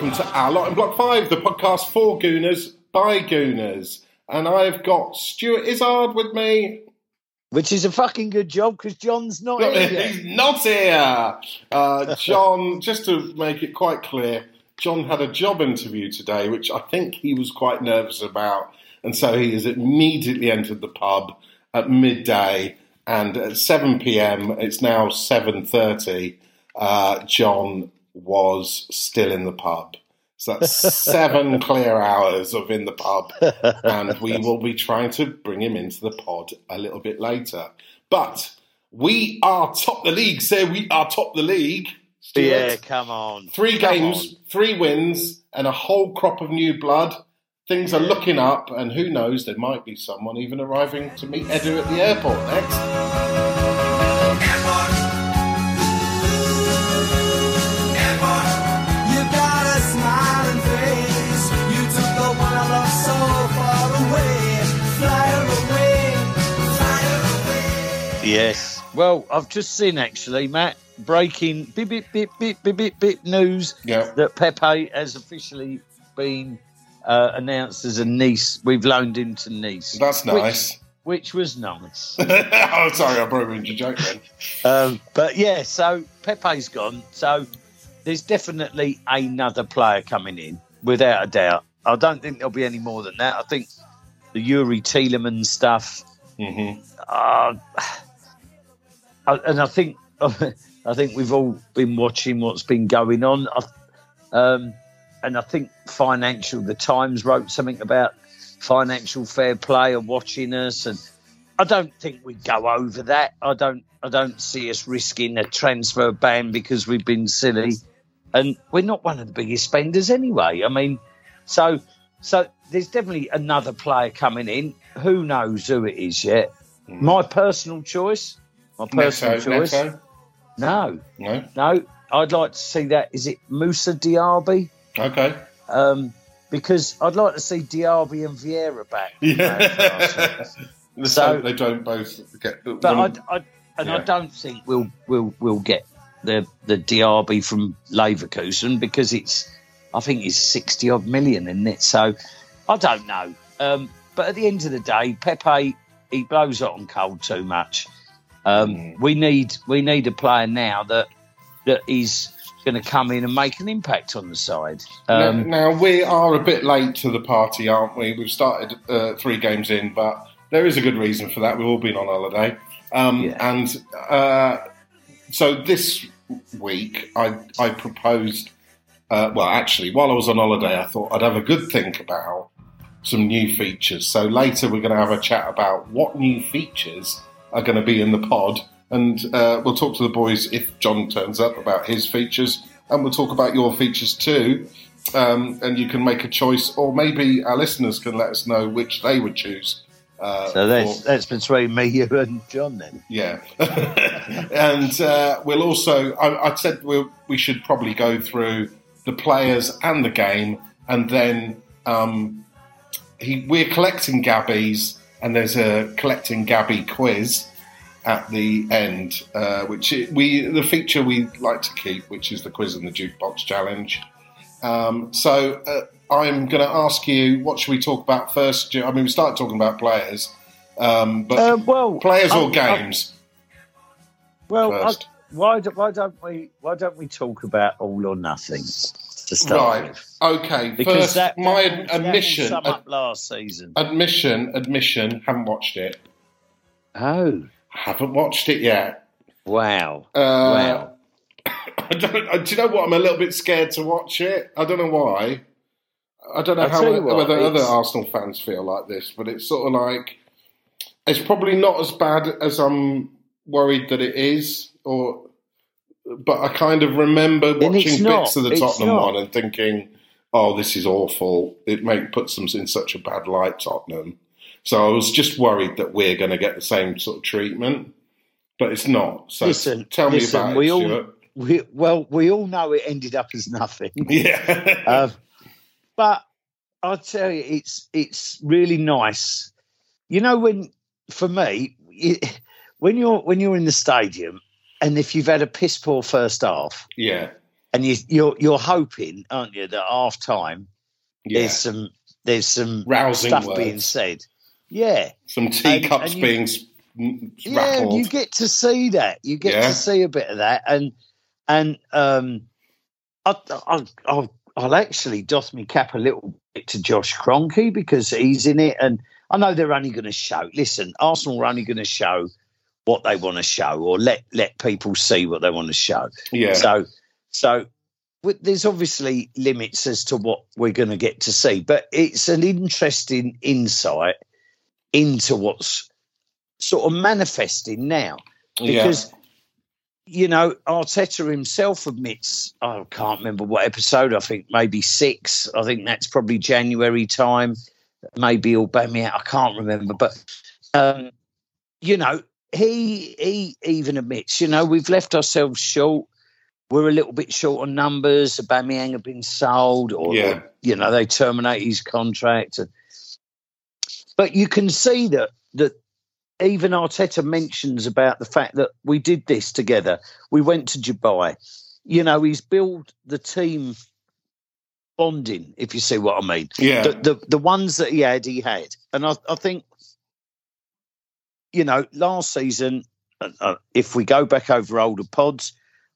Welcome to Our Lot in Block 5, the podcast for Gooners by Gooners. And I've got Stuart Izzard with me. Which is a fucking good job because John's not here. He's not here! Uh, John, just to make it quite clear, John had a job interview today, which I think he was quite nervous about. And so he has immediately entered the pub at midday. And at 7 p.m., it's now 7.30, uh, John was still in the pub. So that's seven clear hours of in the pub, and we will be trying to bring him into the pod a little bit later. But we are top the league, sir. We are top the league. Stuart. Yeah, come on. Three Come games, three wins, and a whole crop of new blood. Things are looking up, and who knows, there might be someone even arriving to meet Edu at the airport next. Yes. Well, I've just seen actually, Matt, breaking bit bit bit bit bit bit, bit news Yeah. that Pepe has officially been uh, announced as a niece. We've loaned him to Nice. That's nice. Which, which was nice. oh, sorry, I broke into joke then. um, but yeah, so Pepe's gone. So there's definitely another player coming in, without a doubt. I don't think there'll be any more than that. I think the Youri Tielemans stuff hmm uh, and I think I think we've all been watching what's been going on. I, um, and I think financial. The Times wrote something about financial fair play and watching us, and I don't think we go over that. I don't. I don't see us risking a transfer ban because we've been silly, and we're not one of the biggest spenders anyway. I mean, so so there's definitely another player coming in. Who knows who it is yet? My personal choice. My personal Neto, choice. Neto? No, No? no. I'd like to see that. Is it Moussa Diaby? Okay. Um, because I'd like to see Diaby and Vieira back. Yeah. So- so they don't both get. But one- I, I and I don't think we'll we'll we'll get the the Diaby from Leverkusen because it's I think it's sixty odd million in it. So I don't know. Um, but at the end of the day, Pepe he blows hot and cold too much. Um, Mm. We need we need a player now that that is going to come in and make an impact on the side. Um, now, now, we are a bit late to the party, aren't we? We've started uh, three games in, but there is a good reason for that. We've all been on holiday. Um, Yeah. And uh, so this week, I, I proposed, uh, well, actually, while I was on holiday, I thought I'd have a good think about some new features. So later, we're going to have a chat about what new features are going to be in the pod. And uh, we'll talk to the boys if John turns up about his features, and we'll talk about your features too. Um, and you can make a choice, or maybe our listeners can let us know which they would choose. Uh, so that's for- that's between me, you, and John. Then yeah, and uh, we'll also. I, I said we we should probably go through the players and the game, and then um, he, we're collecting Gabbies, and there's a collecting Gabby quiz at the end, uh, which it, we the feature we like to keep, which is the quiz and the jukebox challenge. Um, so uh, I'm going to ask you, what should we talk about first? I mean, we started talking about players, um, but Uh, well, players or I- I- games? Well, I, why do, why don't we why don't we talk about all or nothing to start Right. with? Okay. Because First, that my that will- that will admission, sum ad- last season. admission, admission. Haven't watched it. oh Haven't watched it yet. wow, Uh, wow! I don't, uh, do you know what? I'm a little bit scared to watch it. I don't know why. I don't know I'll how what, whether other Arsenal fans feel like this, but it's sort of like it's probably not as bad as I'm worried that it is. Or, but I kind of remember watching not. bits of the Tottenham one and thinking, "Oh, this is awful." It make puts them in such a bad light, Tottenham. So I was just worried that we're going to get the same sort of treatment, but it's not. So Listen, tell me listen, about we it, all- Stuart. We, well, we all know it ended up as nothing. Yeah. Um, but I'll tell you, it's it's really nice. You know, when for me, it, when you're when you're in the stadium, and if you've had a piss poor first half, yeah. and you, you're you're hoping, aren't you, that half time Yeah. there's some there's some Rousing stuff words. being said. Yeah, Some teacups and you- being yeah, rattled. you get to see that. You get Yeah. to see a bit of that, and and um, I, I, I'll, I'll actually doff my cap a little bit to Josh Kroenke because he's in it, and I know they're only going to show. Listen, Arsenal are only going to show what they want to show, or let let people see what they want to show. yeah. So, so there's obviously limits as to what we're going to get to see, but it's an interesting insight into what's sort of manifesting now because. You know, Arteta himself admits, I can't remember what episode, I think maybe six. I think that's probably January time. Maybe he'll ban me out. I can't remember. But, um, you know, he he even admits, you know, we've left ourselves short. We're a little bit short on numbers. Aubameyang have been sold, or Yeah. you know, they terminate his contract. But you can see that that even Arteta mentions about the fact that we did this together. We went to Dubai. You know, he's built the team bonding, if you see what I mean yeah. the, the the ones that he had, he had, and I, I think, you know, last season, uh, uh, if we go back over older pods,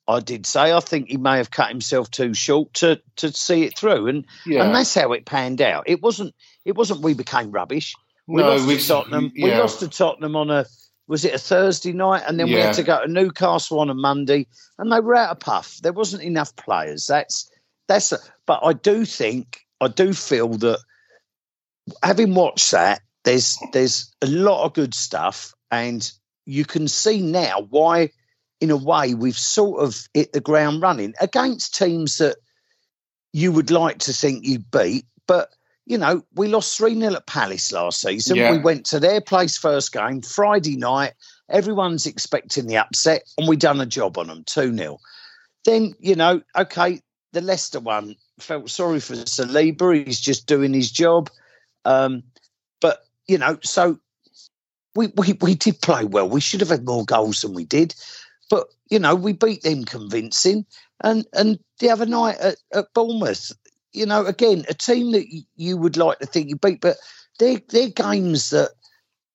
I did say I think he may have cut himself too short to to see it through, and yeah. and that's how it panned out. It wasn't it wasn't we became rubbish. We No, lost we- to Tottenham. We lost to Tottenham on a was it a Thursday night, and then we had to go to Newcastle on a Monday, and they were out of puff. There wasn't enough players. That's that's. A, but I do think I do feel that having watched that, there's there's a lot of good stuff, and you can see now why, in a way, we've sort of hit the ground running against teams that you would like to think you beat, but you know, we lost 3 0 at Palace last season. Yeah. We went to their place first game, Friday night. Everyone's expecting the upset, and we done a job on them 2 0. Then, you know, okay, the Leicester one felt sorry for Saliba. He's just doing his job. Um, you know, so we, we, we did play well. We should have had more goals than we did. But, you know, we beat them convincing. And and the other night at, at Bournemouth, you know, again, a team that you would like to think you beat, but they're, they're games that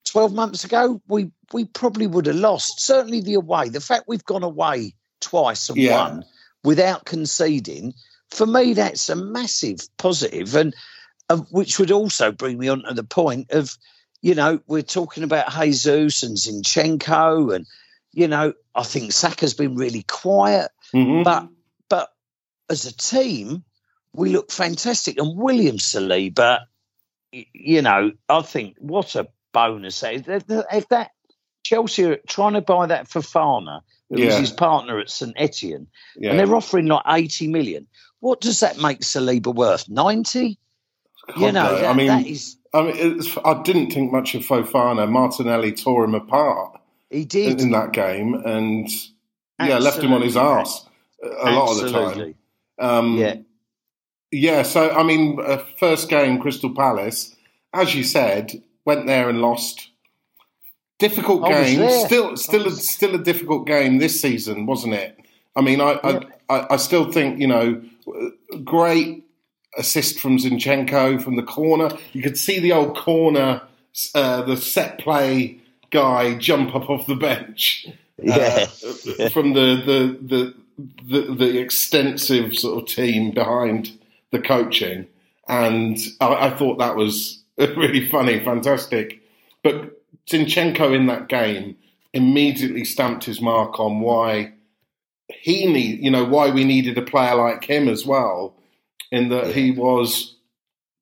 12 months ago we, we probably would have lost. Certainly the away. The fact we've gone away twice and Yeah. won without conceding, for me, that's a massive positive, and which would also bring me on to the point of, you know, we're talking about Jesus and Zinchenko, and you know, I think Saka's been really quiet, Mhm. but but as a team, we look fantastic, and William Saliba, you know, I think what a bonus. If that- Chelsea are trying to buy that Fofana, who was Yeah. his partner at St Etienne, yeah. and they're offering like 80 million. What does that make Saliba worth? 90? You know, no. that, I mean, that is, I mean, it's, I didn't think much of Fofana. Martinelli tore him apart he in, did. in that game, and yeah, left him on his ass arse a lot of the time. Um, Yeah. yeah. So I mean, uh, first game, Crystal Palace, as you said, went there and lost. Difficult game, still, still, I a, was- still a difficult game this season, wasn't it? I mean, I, Yeah. I, I, I still think you know, great assist from Zinchenko from the corner. You could see the old corner, uh, the set play guy jump up off the bench Yeah. uh, from the, the the the the extensive sort of team behind the coaching, and I, I thought that was really funny, fantastic. But Zinchenko in that game immediately stamped his mark on why he need, you know, why we needed a player like him as well, in that he was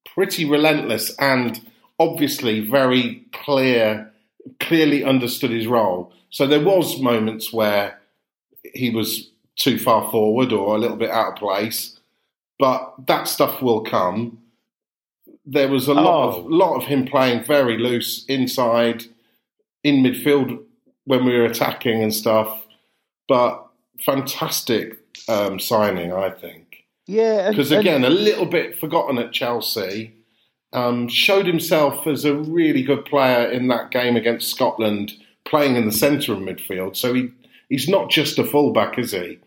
pretty relentless and obviously very clear, clearly understood his role. So there was moments where he was too far forward or a little bit out of place, but that stuff will come. There was a lot Oh. of lot of him playing very loose inside, in midfield when we were attacking and stuff. But fantastic um, signing, I think Yeah. because again, a little bit forgotten at Chelsea. Um, showed himself as a really good player in that game against Scotland, playing in the centre of midfield. So he he's not just a fullback, is he?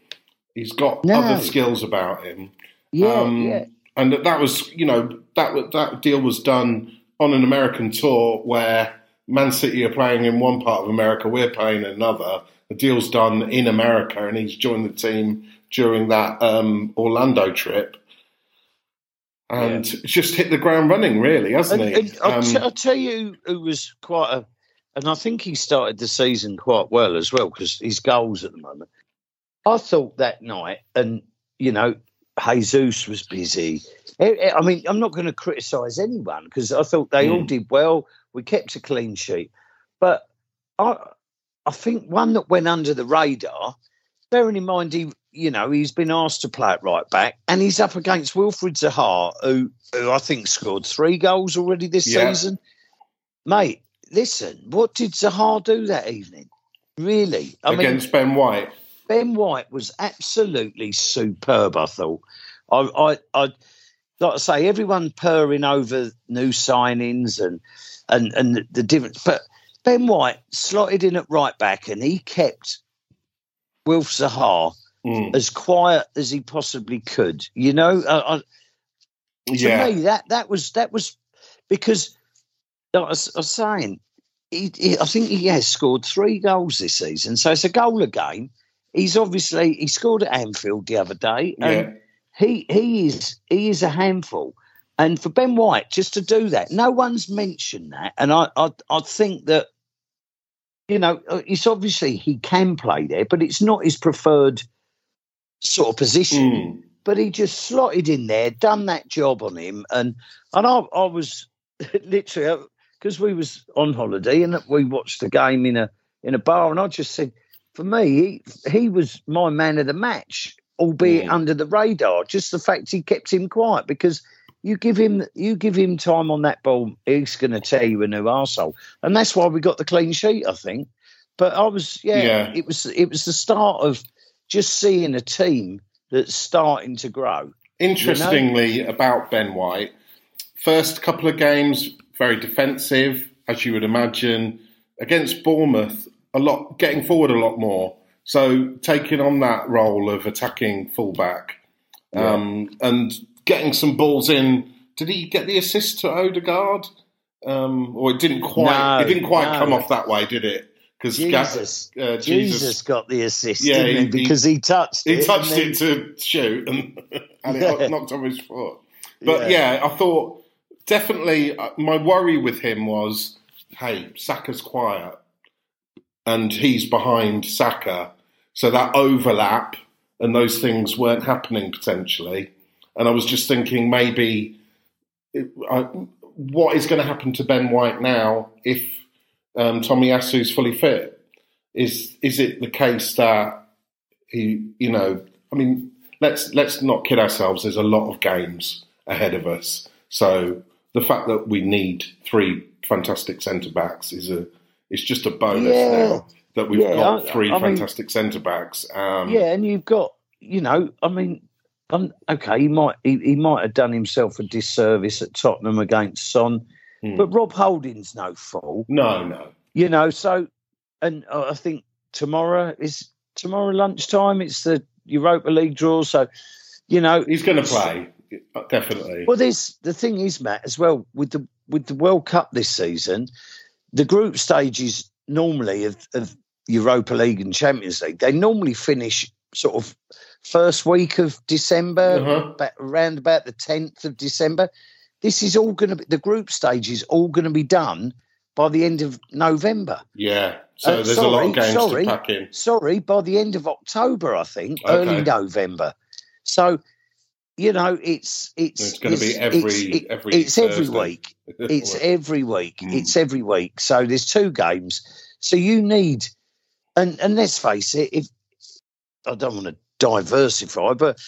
He's got No. other skills about him. Yeah, Um, yeah. And that, that was, you know, that that deal was done on an American tour where Man City are playing in one part of America, we're playing in another. The deal's done in America, and he's joined the team during that um, Orlando trip, and just hit the ground running, really, hasn't And, he? and I'll, Um, t- I'll tell you who was quite a, and I think he started the season quite well as well because his goals at the moment. I thought that night, and you know, Jesus was busy. I mean, I'm not going to criticise anyone because I thought they all Mm. did well. We kept a clean sheet, but I, I think one that went under the radar. Bearing in mind, he, you know, he's been asked to play at right back, and he's up against Wilfred Zaha, who, who I think scored three goals already this Yeah. season. Mate, listen, what did Zaha do that evening? Really? I mean, against Ben White. Ben White was absolutely superb. I thought. I, I, I like I say, everyone purring over new signings and and and the, the difference, but Ben White slotted in at right back, and he kept Wilf Zaha Mm. as quiet as he possibly could. You know, I, I, to Yeah, me that that was that was because like I was, I was saying he, he, I think he has scored three goals this season, so it's a goal a game. He's obviously he scored at Anfield the other day, and yeah, he he is he is a handful. And for Ben White just to do that, no one's mentioned that, and I I, I think that you know uh, it's obviously he can play there, but it's not his preferred sort of position Mm. but he just slotted in there, done that job on him, and and I, I was literally because we was on holiday and we watched the game in a in a bar, and I just said, for me, he he was my man of the match, albeit Mm. under the radar. Just the fact he kept him quiet because. You give him you give him time on that ball, he's going to tear you a new arsehole. And that's why we got the clean sheet, I think. But I was, yeah, Yeah. it was it was the start of just seeing a team that's starting to grow. Interestingly, about Ben White, first couple of games very defensive, as you would imagine. Against Bournemouth, a lot getting forward a lot more. So taking on that role of attacking fullback um, and getting some balls in. Did he get the assist to Odegaard? Um, or it didn't quite. No, it didn't quite no. come off that way, did it? Because Jesus, uh, Jesus, Jesus, got the assist, Yeah, he? he- Because he touched it. he touched and then- it to shoot and, and Yeah. it knocked off his foot. But yeah. I thought definitely uh, my worry with him was, hey, Saka's quiet and he's behind Saka, so that overlap and those things weren't happening potentially. And I was just thinking maybe it, I, what is going to happen to Ben White now if um, Tomiyasu's fully fit? Is is it the case that he, you know, I mean, let's let's not kid ourselves. There's a lot of games ahead of us, so the fact that we need three fantastic centre backs is a it's just a bonus Yeah. now that we've Yeah, got I- three I mean- fantastic centre backs. Um, yeah, and you've got, you know, I mean, um, okay, he might he, he might have done himself a disservice at Tottenham against Son, Hmm. but Rob Holding's no fool, No, no. you know. So, and uh, I think tomorrow is tomorrow lunchtime. It's the Europa League draw, so you know, He's going to play definitely. Well, there's the thing is, Matt, as well with the with the World Cup this season, the group stages normally of, of Europa League and Champions League, they normally finish sort of first week of December, Uh-huh. about, around about the tenth of December. This is all going to be the group stage is all going to be done by the end of November. Yeah. So Uh, there's a lot of sorry, games sorry. to pack in. Sorry, by the end of October, I think, Okay. early November. So, you know, it's it's It's gonna be every- it's, every it's every week. It's every week. Mm. It's every week. So there's two games. So you need, and and let's face it, if I don't want to diversify, but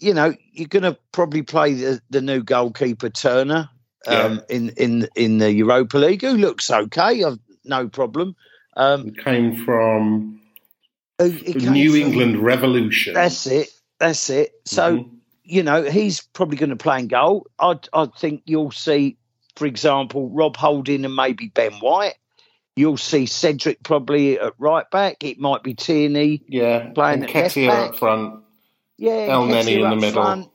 you know you're going to probably play the, the new goalkeeper Turner um, in in in the Europa League, who looks okay. I've no problem. Um, It came from the came New from- England Revolution. That's it. That's it. So Mhm. you know, he's probably going to play in goal. I I think you'll see, for example, Rob Holding and maybe Ben White. You'll see Cedric probably at right back. It might be Tierney. yeah, playing and at left back. up front. Yeah, Elneny in the middle. front,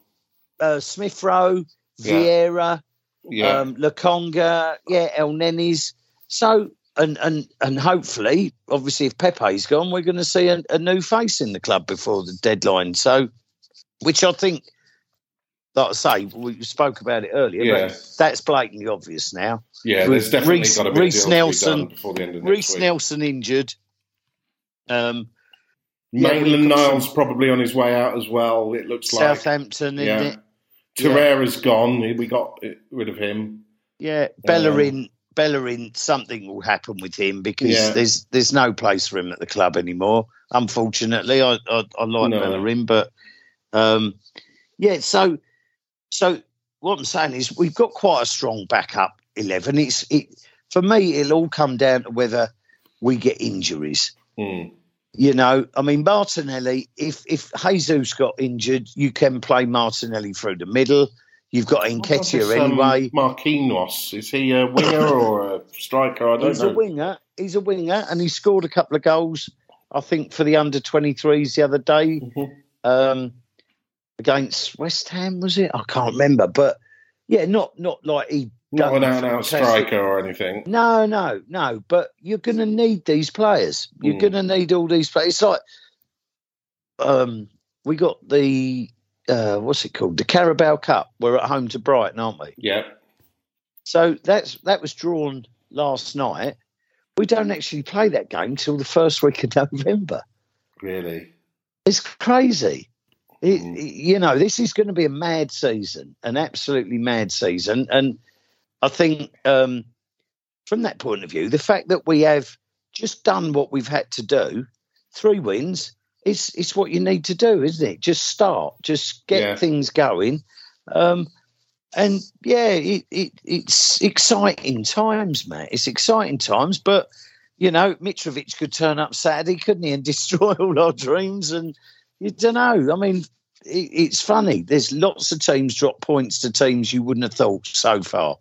uh, Smith Rowe, Vieira, Yeah, um, Lokonga, yeah, Elnenys. So, and and and hopefully, obviously, if Pepe's gone, we're going to see a, a new face in the club before the deadline. So, which I think, like I say, we spoke about it earlier, Yeah. but that's blatantly obvious now. yeah. There's definitely Reiss- got to be Reiss a deal to Nelson- before the end of Reiss week. Nelson injured. Um, Yeah, Maitland Niles probably on his way out as well. It looks like. Southampton, Yeah. it? Torreira's gone. We got rid of him. Yeah, Bellerin. Bellerin, something will happen with him because Yeah. there's there's no place for him at the club anymore. Unfortunately, I I, I like No. Bellerin, but um, yeah. So so what I'm saying is we've got quite a strong backup eleven. It's it for me. It'll all come down to whether we get injuries. Hmm. You know, I mean Martinelli. If if Jesus got injured, you can play Martinelli through the middle. You've got Nketiah this, um, anyway. Marquinhos. Is he a winger or a striker? I don't He's know. a winger. He's a winger, and he scored a couple of goals. I think for the under 23s the other day Mhm. um, against West Ham, was it? I can't remember, but yeah, not not like he. Not an out and out striker or anything. No, no, no. But you're going to need these players. You're Mm. going to need all these players. It's like um, we got the uh, what's it called? The Carabao Cup. We're at home to Brighton, aren't we? Yeah. So that's that was drawn last night. We don't actually play that game till the first week of November. Really. It's crazy. It, Mm. You know, this is going to be a mad season, an absolutely mad season. And I think um, from that point of view, the fact that we have just done what we've had to do, three wins, it's, it's what you need to do, isn't it? Just start, just get Yeah. things going. Um, and yeah, it, it, it's exciting times, Matt. It's exciting times, but you know, Mitrovic could turn up Saturday, couldn't he, and destroy all our dreams? And you don't know. I mean, it, it's funny. There's lots of teams drop points to teams you wouldn't have thought so far.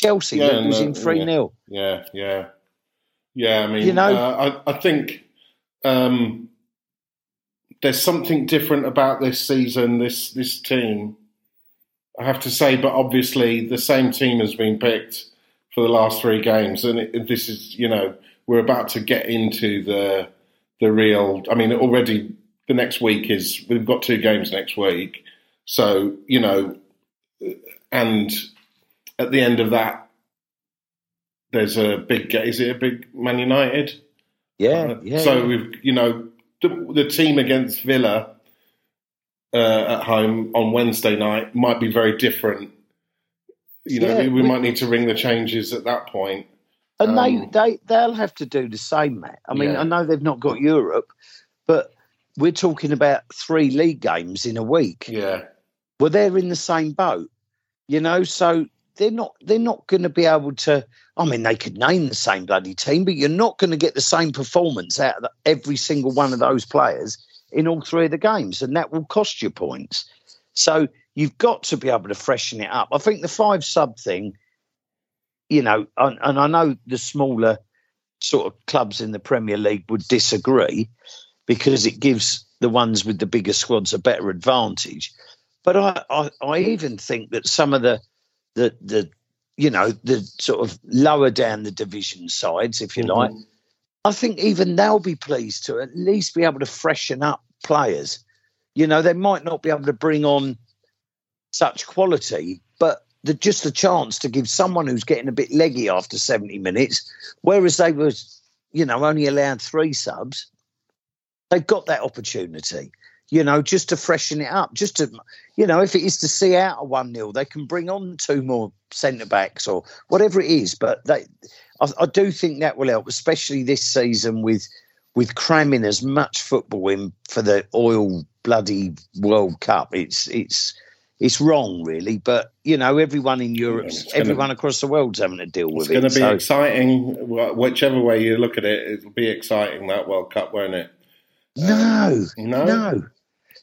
Chelsea Yeah, no, in 3 0. Yeah, yeah, yeah. I mean, You know- uh, I, I think um, there's something different about this season, this this team. I have to say, but obviously the same team has been picked for the last three games, and it, this is, you know, we're about to get into the the real. I mean, already the next week is we've got two games next week, so you know, and at the end of that, there's a big. Is it a big Man United? Yeah, Uh, yeah. So we've, you know, the, the team against Villa uh, at home on Wednesday night might be very different. You know, Yeah, we, we we- might need to ring the changes at that point. And they, Um, they, they'll have to do the same, Matt. I mean, Yeah. I know they've not got Europe, but we're talking about three league games in a week. Yeah, well they're in the same boat you know so they're not they're not going to be able to i mean they could name the same bloody team but you're not going to get the same performance out of every single one of those players in all three of the games and that will cost you points. So you've got to be able to freshen it up. I think the five sub thing you know and, and i know the smaller sort of clubs in the premier league would disagree because it gives the ones with the bigger squads a better advantage. But I, I, I even think that some of the, the, the, you know, the sort of lower down the division sides, if you Mhm. like, I think even they'll be pleased to at least be able to freshen up players. You know, they might not be able to bring on such quality, but the, just a chance to give someone who's getting a bit leggy after 70 minutes, whereas they were, you know, only allowed three subs, they've got that opportunity you know, just to freshen it up, just to, you know, if it is to see out a 1 0, they can bring on two more centre backs or whatever it is. But they, I, I do think that will help, especially this season with with cramming as much football in for the oil bloody World Cup. It's it's it's wrong, really. But you know, everyone in Europe, gonna- everyone across the world's having to deal with it. it's going to be so- exciting. Whichever way you look at it, it'll be exciting that World Cup, won't it? no, um, No, No,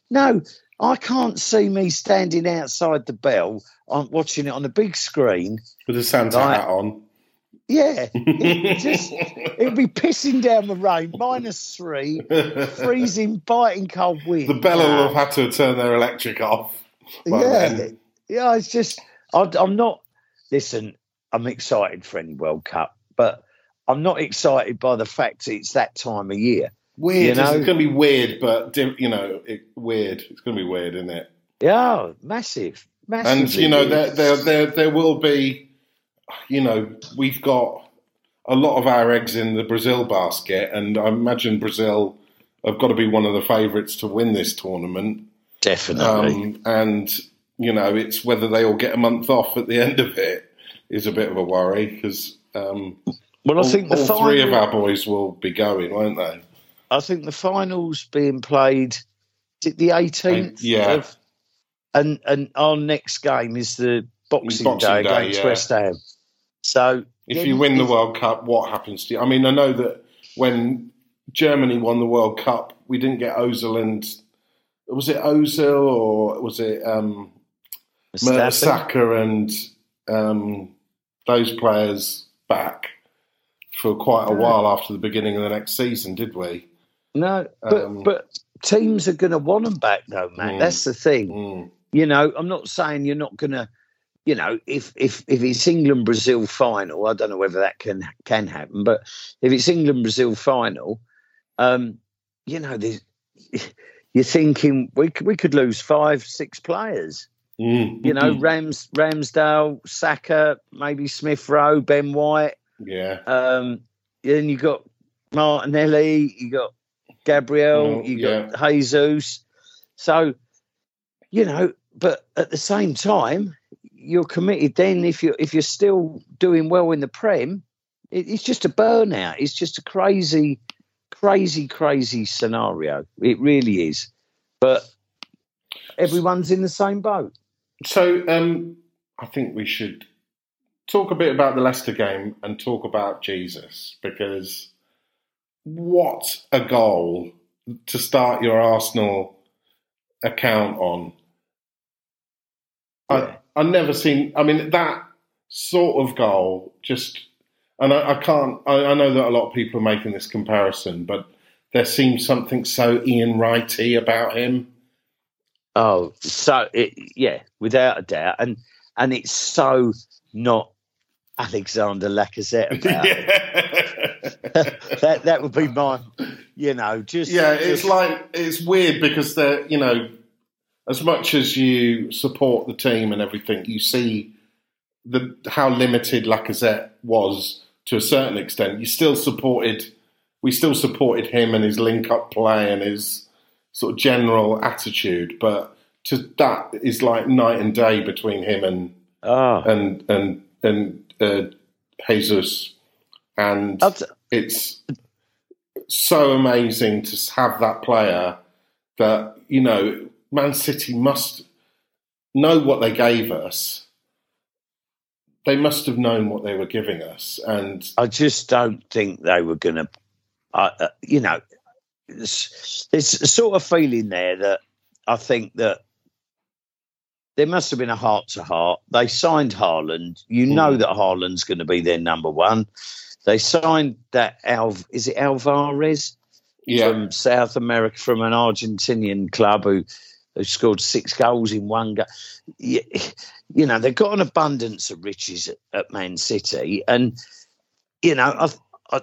no, I can't see me standing outside the bell on watching it on the big screen. with a Santa Right. hat on. Yeah, it just it'll be pissing down the rain, minus three, freezing, biting cold wind. the Bella will have had to turn their electric off. yeah, then. yeah. It's just I, I'm not. Listen, I'm excited for any World Cup, but I'm not excited by the fact it's that time of year. Weird. You It's going to be weird, but you know, it, weird. It's going to be weird, isn't it? Yeah, massive, massive. And you know, there, there, there, there will be. You know, we've got a lot of our eggs in the Brazil basket, and I imagine Brazil have got to be one of the favourites to win this tournament. definitely. Um, and you know, it's whether they all get a month off at the end of it is a bit of a worry because um, well, I all, think the all final, three of our boys will be going, won't they? I think the finals being played. Is it the 18th? Yeah. Of, and and our next game is the Boxing, Boxing Day, Day, against yeah. West Ham. So If then you win the World Cup, what happens to you? I mean, I know that when Germany won the World Cup, we didn't get Ozil and was it Ozil or was it um. Mertesacker and um, those players back for quite a while after the beginning of the next season, did we? No, but Um, but teams are going to want them back though, man. Mm. That's the thing. Mm. You know, I'm not saying you're not going to. You know, if if if it's England Brazil final, I don't know whether that can can happen, but if it's England Brazil final, um, you know, there's, you're thinking we could, we could lose five six players. Mm. You know, Rams Ramsdale, Saka, maybe Smith Rowe, Ben White. yeah. Um, then you got Martinelli, you got Gabriel, Oh, you got Jesus. So, you know, but at the same time, you're committed. Then, if you're if you're still doing well in the Prem, it, it's just a burnout. It's just a crazy, crazy, crazy scenario. It really is. But everyone's in the same boat. So um, I think we should talk a bit about the Leicester game and talk about Jesus because what a goal to start your Arsenal account on. Yeah. I I've never seen. I mean that sort of goal just. And I, I can't. I, I know that a lot of people are making this comparison, but there seems something so Ian Wrighty about him. Oh, so it, yeah, without a doubt, and and it's so not Alexander Lacazette about yeah. That. That would be my, you know, just yeah, it's like it's weird because they're you know, as much as you support the team and everything, you see the how limited Lacazette was to a certain extent. You still supported, we still supported him and his link up play and his sort of general attitude, but to that is like night and day between him and oh, and and and uh, Jesus, and I'll t- it's so amazing to have that player that you know Man City must know what they gave us. They must have known what they were giving us, and I just don't think they were going to, uh, uh, you know, there's, a sort of feeling there that I think that there must have been a heart to heart. They signed Haaland. You know Mm. that Haaland's going to be their number one. They signed that Alv. Is it Alvarez? yeah, from South America, from an Argentinian club who, who scored six goals in one game. You, you know, they've got an abundance of riches at, at Man City. And, you know, I, I,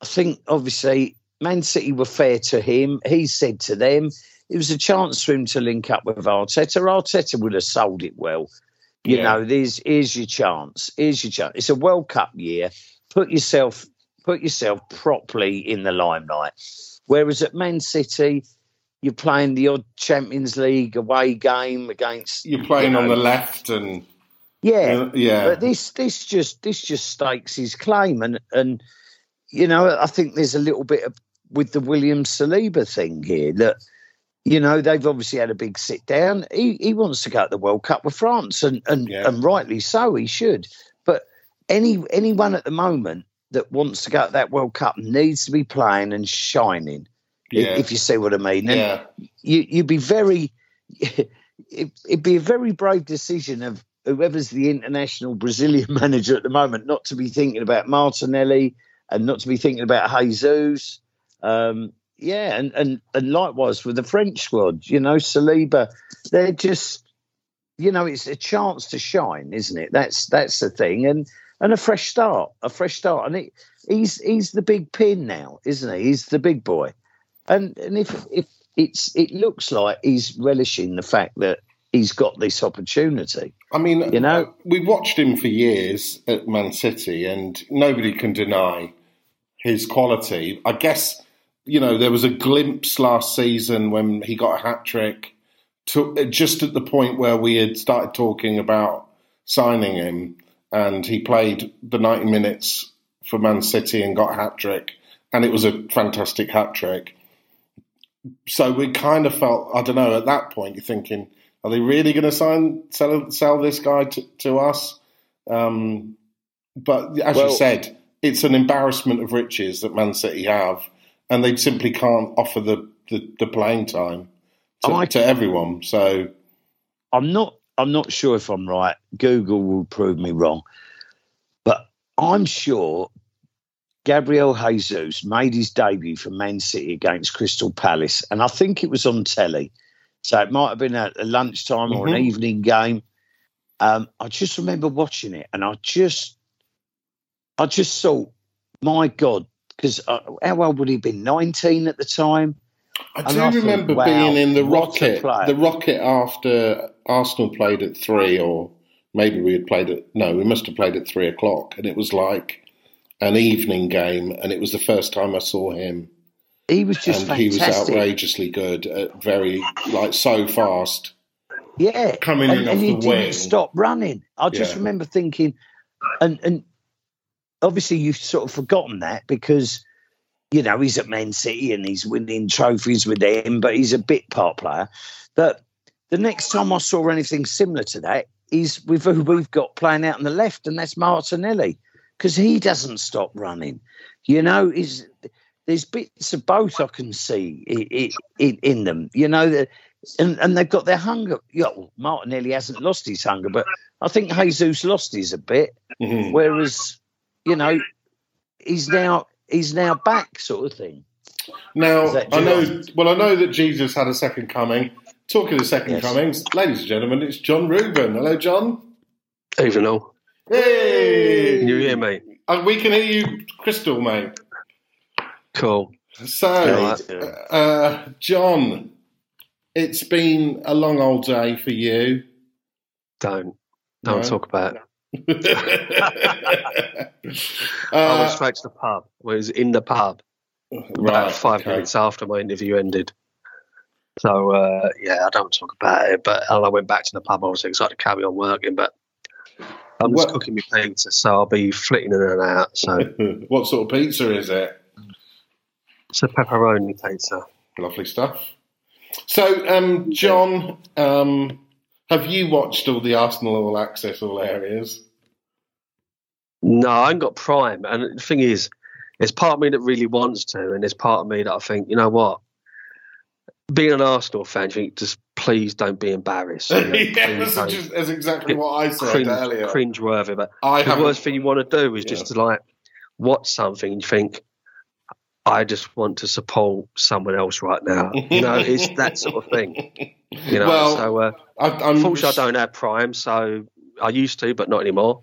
I think obviously Man City were fair to him. He said to them, it was a chance for him to link up with Arteta. Arteta would have sold it well. You Yeah. know, there's here's your chance. Here's your chance. It's a World Cup year. Put yourself put yourself properly in the limelight. Whereas at Man City, you're playing the odd Champions League away game against you're playing you on the left, and yeah. uh, yeah, But this this just this just stakes his claim and and you know, I think there's a little bit of with the William Saliba thing here that you know, they've obviously had a big sit down. He he wants to go to the World Cup with France and and, Yeah. and rightly so he should. Any anyone at the moment that wants to go to that World Cup needs to be playing and shining. yeah, If you see what I mean. And yeah. you you'd be very it, it'd be a very brave decision of whoever's the international Brazilian manager at the moment not to be thinking about Martinelli and not to be thinking about Jesus. Um, yeah, and, and and likewise with the French squad, you know, Saliba, they're just, you know, it's a chance to shine, isn't it? That's that's the thing, and and a fresh start, a fresh start, and it, he's he's the big pin now, isn't he? He's the big boy, and and if if it's it looks like he's relishing the fact that he's got this opportunity. I mean, You know? Uh, we watched him for years at Man City, and nobody can deny his quality. I guess you know there was a glimpse last season when he got a hat trick, to, just at the point where we had started talking about signing him, and he played the ninety minutes for Man City and got a hat trick, and it was a fantastic hat trick. So we kind of felt, I don't know, at that point you're thinking, are they really going to sign sell sell this guy to, to us? Um, but as Well- you said, it's an embarrassment of riches that Man City have, and they simply can't offer the, the, the playing time to, I- to everyone. So I'm not I'm not sure if I'm right. Google will prove me wrong. But I'm sure Gabriel Jesus made his debut for Man City against Crystal Palace. And I think it was on telly. So it might have been at a lunchtime or an Mhm. evening game. Um, I just remember watching it and I just I just thought, my God, because uh, how old would he have been? 19 at the time? I do thought, remember wow, being in the Rocket, the Rocket after Arsenal played at three, or maybe we had played at no, we must have played at three o'clock, and it was like an evening game, and it was the first time I saw him, He was just and he was outrageously good, at very like so fast. Yeah, Coming and, in and off he the didn't wing. stop running. I just Yeah. remember thinking, and and obviously you've sort of forgotten that because you know he's at Man City and he's winning trophies with them, but he's a bit part player. But the next time I saw anything similar to that is with who we've got playing out on the left, and that's Martinelli because he doesn't stop running. You know, is there's bits of both I can see in, in, in them. You know, the, and and they've got their hunger. Yeah, well, Martinelli hasn't lost his hunger, but I think Jesus lost his a bit. Mhm. Whereas, you know, he's now he's now back, sort of thing. Now I know. Jesus? Well, I know that Jesus had a second coming. Talking of second Yes. comings, ladies and gentlemen, it's John Reuben. Hello, John. Even all. Hey, Can you hear me? Uh, we can hear you, Crystal, mate. Cool. So, uh, John, it's been a long old day for you. Don't. Don't No? talk about it. I uh, went straight to the pub. I was in the pub about five okay. minutes after my interview ended. So, uh, yeah, I don't talk about it. But I went back to the pub. I was excited to carry on working, but I'm just What- cooking my pizza, so I'll be flitting in and out. So what sort of pizza is it? it's a pepperoni pizza. Lovely stuff. So, um, John, um, have you watched all the Arsenal All Access All Areas? No, I ain't got Prime. And the thing is, there's part of me that really wants to, and there's part of me that I think, you know what? Being an Arsenal fan, you think, just please don't be embarrassed. You know, yeah, that's, just, that's exactly what I said cringe, earlier. cringe worthy. But I the worst thing you want to do is Yeah. just to like watch something and you think, I just want to support someone else right now. You know, it's that sort of thing. You know, Well, so uh, I, I'm unfortunately, I don't have Prime, so I used to, but not anymore.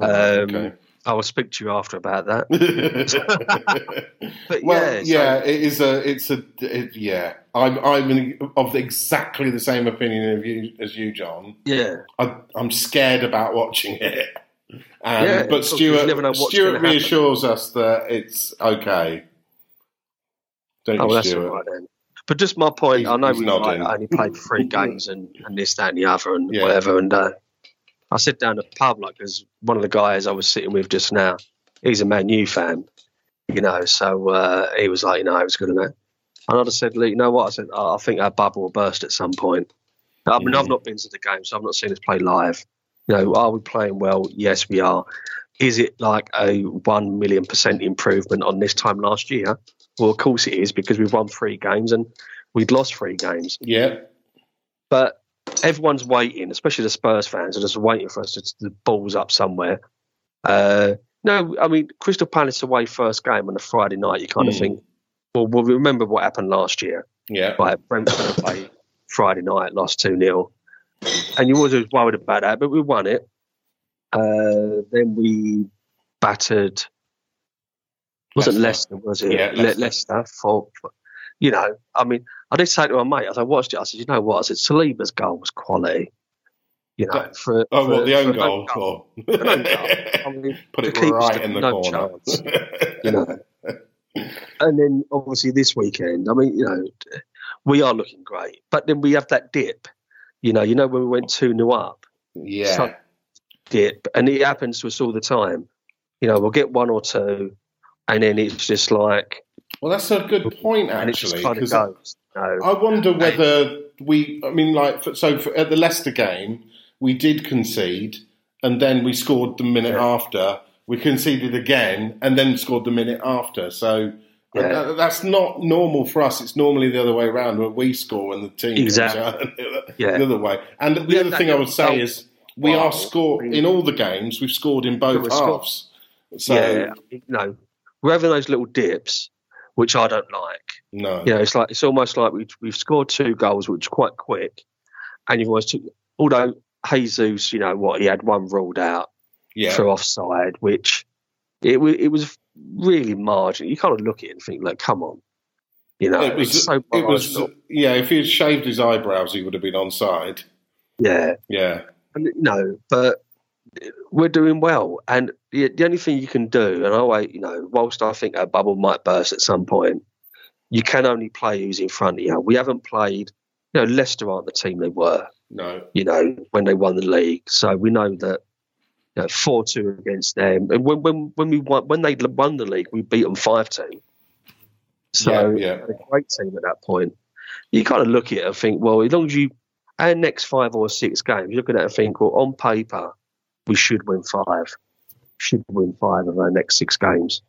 Um, Okay. I will speak to you after about that. But well, yeah, yeah, so- it is a, it's a, it, yeah. I'm, I'm in, of exactly the same opinion of you as you, John. Yeah, I, I'm scared about watching it. And, Yeah, but Stuart, Stuart gonna happen. reassures us that it's okay. Don't oh, you, that's Stuart? all right then. But just my point, He's- I know we like, only played three games and, and this, that, and the other, and Yeah. whatever. And uh, I sit down at the pub, like, because one of the guys I was sitting with just now, he's a Man U fan, you know, so uh, he was like, you know, it was good and that. And I just said, "Look, you know what? I said, oh, I think our bubble will burst at some point. I mean, Mm. I've not been to the game, so I've not seen us play live. You know, are we playing well? Yes, we are. Is it like a one million percent improvement on this time last year? Well, of course it is because we've won three games and we'd lost three games. Yeah. But everyone's waiting, especially the Spurs fans are just waiting for us to the balls up somewhere. Uh, no, I mean Crystal Palace away first game on a Friday night. You kind of Hmm. think, well, we'll remember what happened last year. Yeah. Right, Brentford away Friday night, lost two 0 and you always was worried about that, but we won it. Uh, then we battered. Wasn't Leicester. Leicester, was it? Yeah, Le- Leicester. For, you know, I mean, I did say to my mate, as I watched it, I said, you know what? I said, Saliba's goal was quality. You know, for Oh, for, well, the own goal. goal. or- An own goal. I mean, Put it right in the no corner. chance. you know. And then obviously this weekend, I mean, you know, we are looking great, but then we have that dip. You know, you know when we went two 0 up, yeah. So- dip, and it happens to us all the time. You know, we'll get one or two, and then it's just like, Well, that's a good point, and it just actually. kind of 'cause goes. You know. I wonder whether we, I mean, like, so for, at the Leicester game, we did concede, and then we scored the minute Yeah. after. We conceded again, and then scored the minute after. So Yeah. uh, that's not normal for us. It's normally the other way around, where we score and the team Exactly. out Yeah. the other way. And the Yeah, other thing I would say is we Wow. are score in all the games. We've scored in both halves. So yeah, you know, we're having those little dips, which I don't like. no, You know, it's like it's almost like we've, we've scored two goals, which are quite quick, and you've always took. Although Jesus, you know what, he had one ruled out yeah. for offside, which it it was really marginal. You kind of look at it and think, like, come on, you know, it was. it's so it was. Yeah, if he had shaved his eyebrows, he would have been onside. yeah, Yeah, know, but we're doing well, and the, the only thing you can do, and I wait, you know, whilst I think our bubble might burst at some point, you can only play who's in front of you. We haven't played, you know, Leicester aren't the team they were. no, you know, when they won the league. So we know that you know, four two against them, and when when when we won when they won the league, we beat them five two. So Yeah, yeah. a great team at that point. You kind of look at it and think, well, as long as you our next five or six games, you're looking at it and think, well, on paper, we should win five, should win five of our next six games.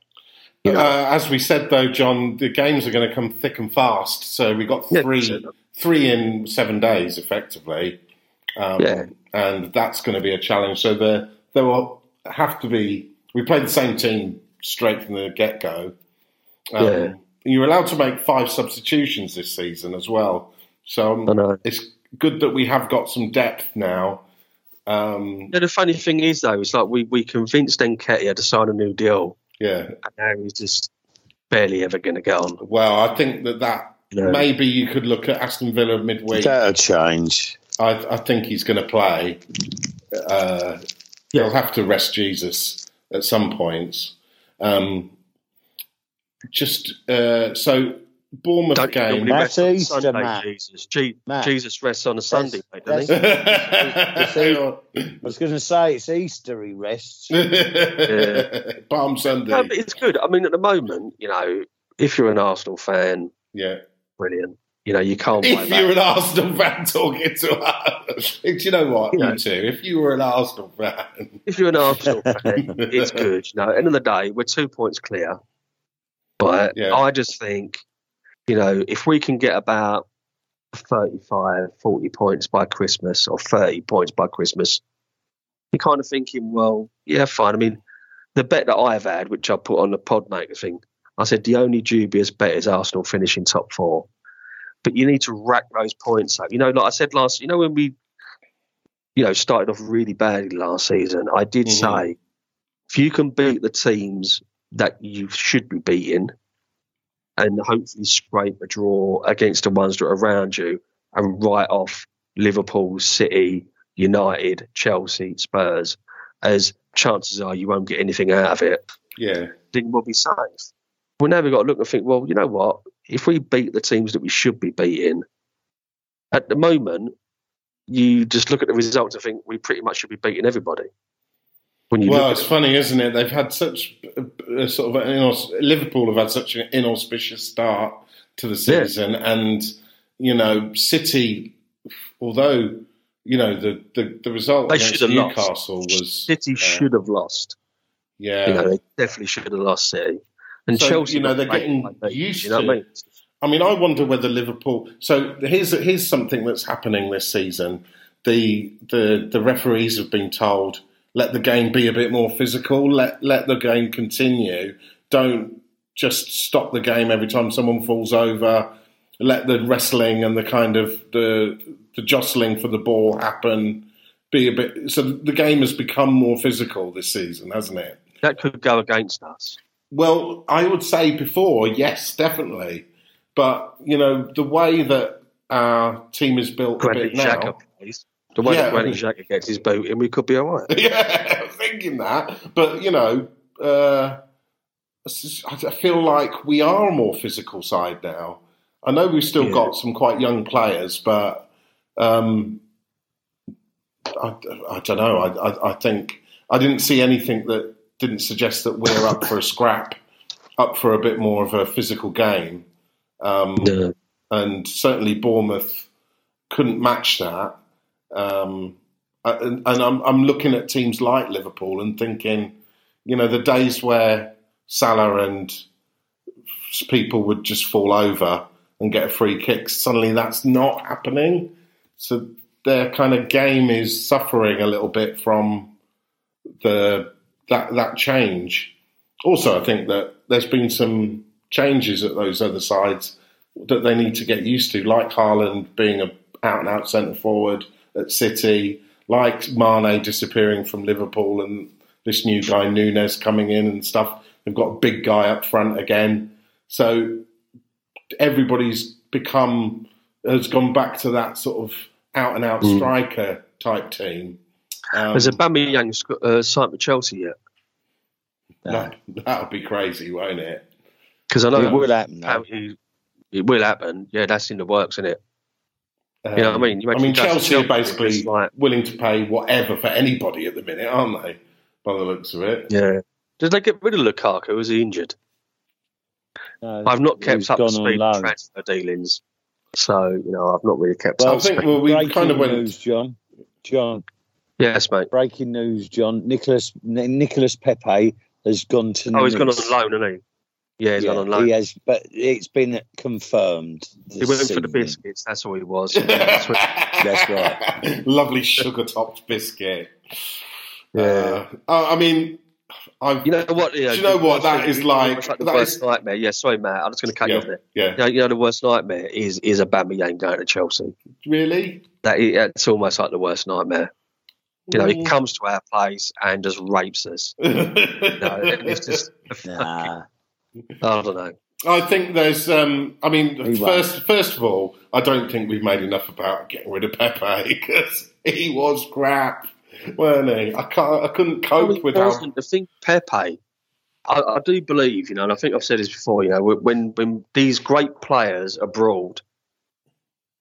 You know, Uh, as we said though, John, the games are going to come thick and fast. So we got three, sure. three in seven days, effectively. Um, Yeah. and that's going to be a challenge. So there, there will have to be. We played the same team straight from the get go. Um, Yeah. You're allowed to make five substitutions this season as well. So um, I know. it's good that we have got some depth now. Um, Yeah, the funny thing is, though, it's like we, we convinced Nketiah to sign a new deal, yeah. and now he's just barely ever going to get on. Well, I think that that Yeah. maybe you could look at Aston Villa midweek. That'll change. I, I think he's going to play. Uh, He'll have to rest Jesus at some points. Um, just uh, so Bournemouth Don't game. That's rest on Easter, Sunday, Matt. Jesus. Je- Matt. Jesus rests on a Sunday, mate, doesn't that's- he? I was going to say it's Easter he rests. Palm Sunday. No, but it's good. I mean, at the moment, you know, if you're an Arsenal fan, yeah. brilliant. You know, you can't. If you're that. an Arsenal fan talking to us, do you know what? You know. You too. If you were an Arsenal fan, if you're an Arsenal fan, it's good. You know, end of the day, we're two points clear. But Yeah. I just think, you know, if we can get about 35, 40 points by Christmas or 30 points by Christmas, you're kind of thinking, well, yeah, fine. I mean, the bet that I've had, which I put on the Podmaker thing, I said the only dubious bet is Arsenal finishing top four. But you need to rack those points up. You know, like I said last, you know, when we, you know, started off really badly last season, I did Mhm. say if you can beat the teams that you should be beating and hopefully scrape a draw against the ones that are around you and write off Liverpool, City, United, Chelsea, Spurs, as chances are you won't get anything out of it, yeah, then we'll be safe. Well, now we've got to look and think, well, you know what? If we beat the teams that we should be beating, at the moment, you just look at the results and think we pretty much should be beating everybody. When you well, it's at it, funny, isn't it? They've had such a, a sort of an inaus- Liverpool have had such an inauspicious start to the Yeah. season, and you know, City, although you know the the, the result They against should have lost. Newcastle was City uh, should have lost. yeah. You know, they definitely should have lost City. And So, Chelsea, you know, they're getting like they- used you know to- what I mean? I mean, I wonder whether Liverpool. So here's here's something that's happening this season. The the the referees have been told let the game be a bit more physical. Let let the game continue. Don't just stop the game every time someone falls over. Let the wrestling and the kind of the the jostling for the ball happen. Be a bit. So the game has become more physical this season, hasn't it? That could go against us. Well, I would say before, yes, definitely. But you know, the way that our team is built a bit now. The way Yeah. that Xhaka gets his boot in, we could be all right. yeah, I'm thinking that. But you know, uh, I feel like we are a more physical side now. I know we've still Yeah. got some quite young players, but um, I, I don't know. I, I, I think I didn't see anything that didn't suggest that we're up for a scrap, up for a bit more of a physical game. Um, No. and certainly Bournemouth couldn't match that. Um, and, and I'm, I'm looking at teams like Liverpool and thinking, you know, the days where Salah and people would just fall over and get free kick, suddenly that's not happening. So their kind of game is suffering a little bit from the that that change. Also, I think that there's been some changes at those other sides that they need to get used to, like Haaland being a out and out centre forward at City, like Mane disappearing from Liverpool, and this new guy Nunez coming in and stuff. They've got a big guy up front again, so everybody's become has gone back to that sort of out and out Mm. striker type team. Um, Has Aubameyang sc- uh, signed for Chelsea yet? that, that would be crazy, won't it? Because I know It will happen. how it will happen. Yeah, that's in the works, isn't it? Um, You know what I mean? I mean, imagine that's Chelsea are basically like- willing to pay whatever for anybody at the minute, aren't they? By the looks of it. Yeah. Did they get rid of Lukaku? Was he injured? No, I've not kept up to gone on speed with transfer dealings, so you know I've not really kept Well, up. I to think speed. well, we breaking kind of went. news, John. John, yes, mate. breaking news, John. Nicolas Nicolas Pepe has gone to. Oh, he's gone on Nice. loan, hasn't he? Yeah, he's Yeah, gone on loan. He has, but it's been confirmed. He went this for the biscuits. That's all he was. That's what- That's right. Lovely sugar topped biscuit. Yeah. Uh, I mean, I've, you know what? Do you know what? That is like- It's the that worst is- nightmare. Yeah, sorry, Matt. I'm just going to cut you off there. yeah. You know, you know, the worst nightmare is is a Aubameyang going to Chelsea. Really? That it's almost like the worst nightmare. You know, he comes to our place and just rapes us. You know, it's just Nah. I don't know. I think there's. Um, I mean, He first, first of all, I don't think we've made enough about getting rid of Pepe because he was crap, weren't he? I can't. I couldn't cope Well, it with how. wasn't. The thing, Pepe, I, I do believe, you know, and I think I've said this before, you know, when when these great players abroad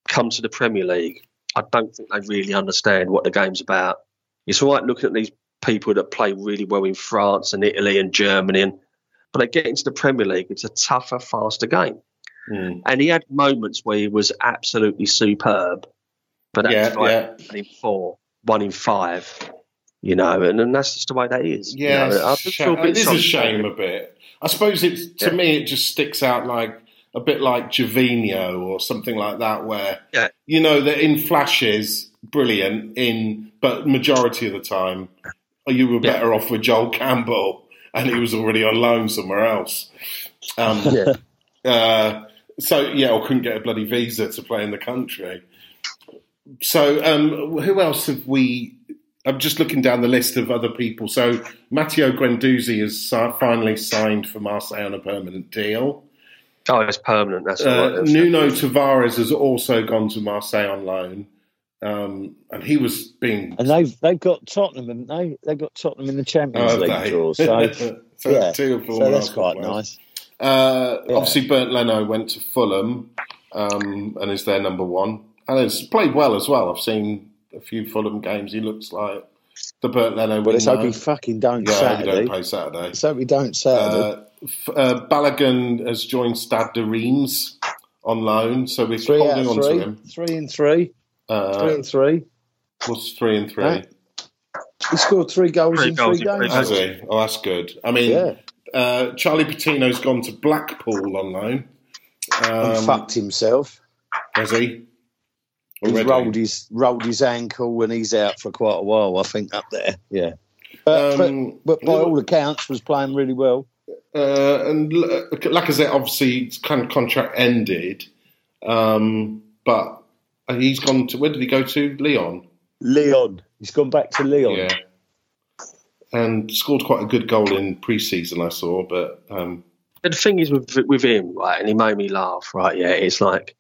come to the Premier League, I don't think they really understand what the game's about. It's all right looking at these people that play really well in France and Italy and Germany, and, but they get into the Premier League, it's a tougher, faster game. Mm. And he had moments where he was absolutely superb, but that's Yeah, like yeah. one in four, one in five, you know, and, and that's just the way that is. you Yeah, know. I it's a shame. a bit it is a shame a bit. I suppose it's to Yeah. me it just sticks out like a bit like Gervinho or something like that, where Yeah. you know that in flashes brilliant, in but majority of the time you were Yeah. better off with Joel Campbell, and he was already on loan somewhere else. Um, Yeah. uh, so yeah, or couldn't get a bloody visa to play in the country. So um, who else have we? I'm just looking down the list of other people. So Matteo Guendouzi has finally signed for Marseille on a permanent deal. Oh, it's permanent. That's Uh, right. Nuno Tavares has also gone to Marseille on loan, um, and he was being. And they've they've got Tottenham, haven't they? They've got Tottenham in the Oh, Champions have League draw. So, so yeah, two or four so that's quite players. nice. Uh, Yeah. Obviously, Bernd Leno went to Fulham um, and is their number one, and has played well as well. I've seen a few Fulham games. He looks like the Bernd Leno. Well, let's hope he fucking don't yeah, hope Saturday. don't play Saturday. Let's hope he don't Saturday. Uh, uh, Balogun has joined Stade de Reims on loan, so we're three holding on to him. three and three, three Uh, and three. what's three and three? Huh? He scored three goals Three in goals three in games. Has he? Oh, that's good. I mean, Yeah, uh, Charlie Patino's gone to Blackpool on loan. and Um, fucked himself. has he? He's rolled his rolled his ankle and he's out for quite a while. I think up there. Yeah, but, Um, but, but by all accounts, was playing really well. Uh, and L- Lacazette obviously kind of contract ended, um, but he's gone to where did he go to? Leon. Leon, he's gone back to Leon. Yeah. And scored quite a good goal in pre-season, I saw. But um, the thing is with with him, right, and he made me laugh, right? Yeah, it's like,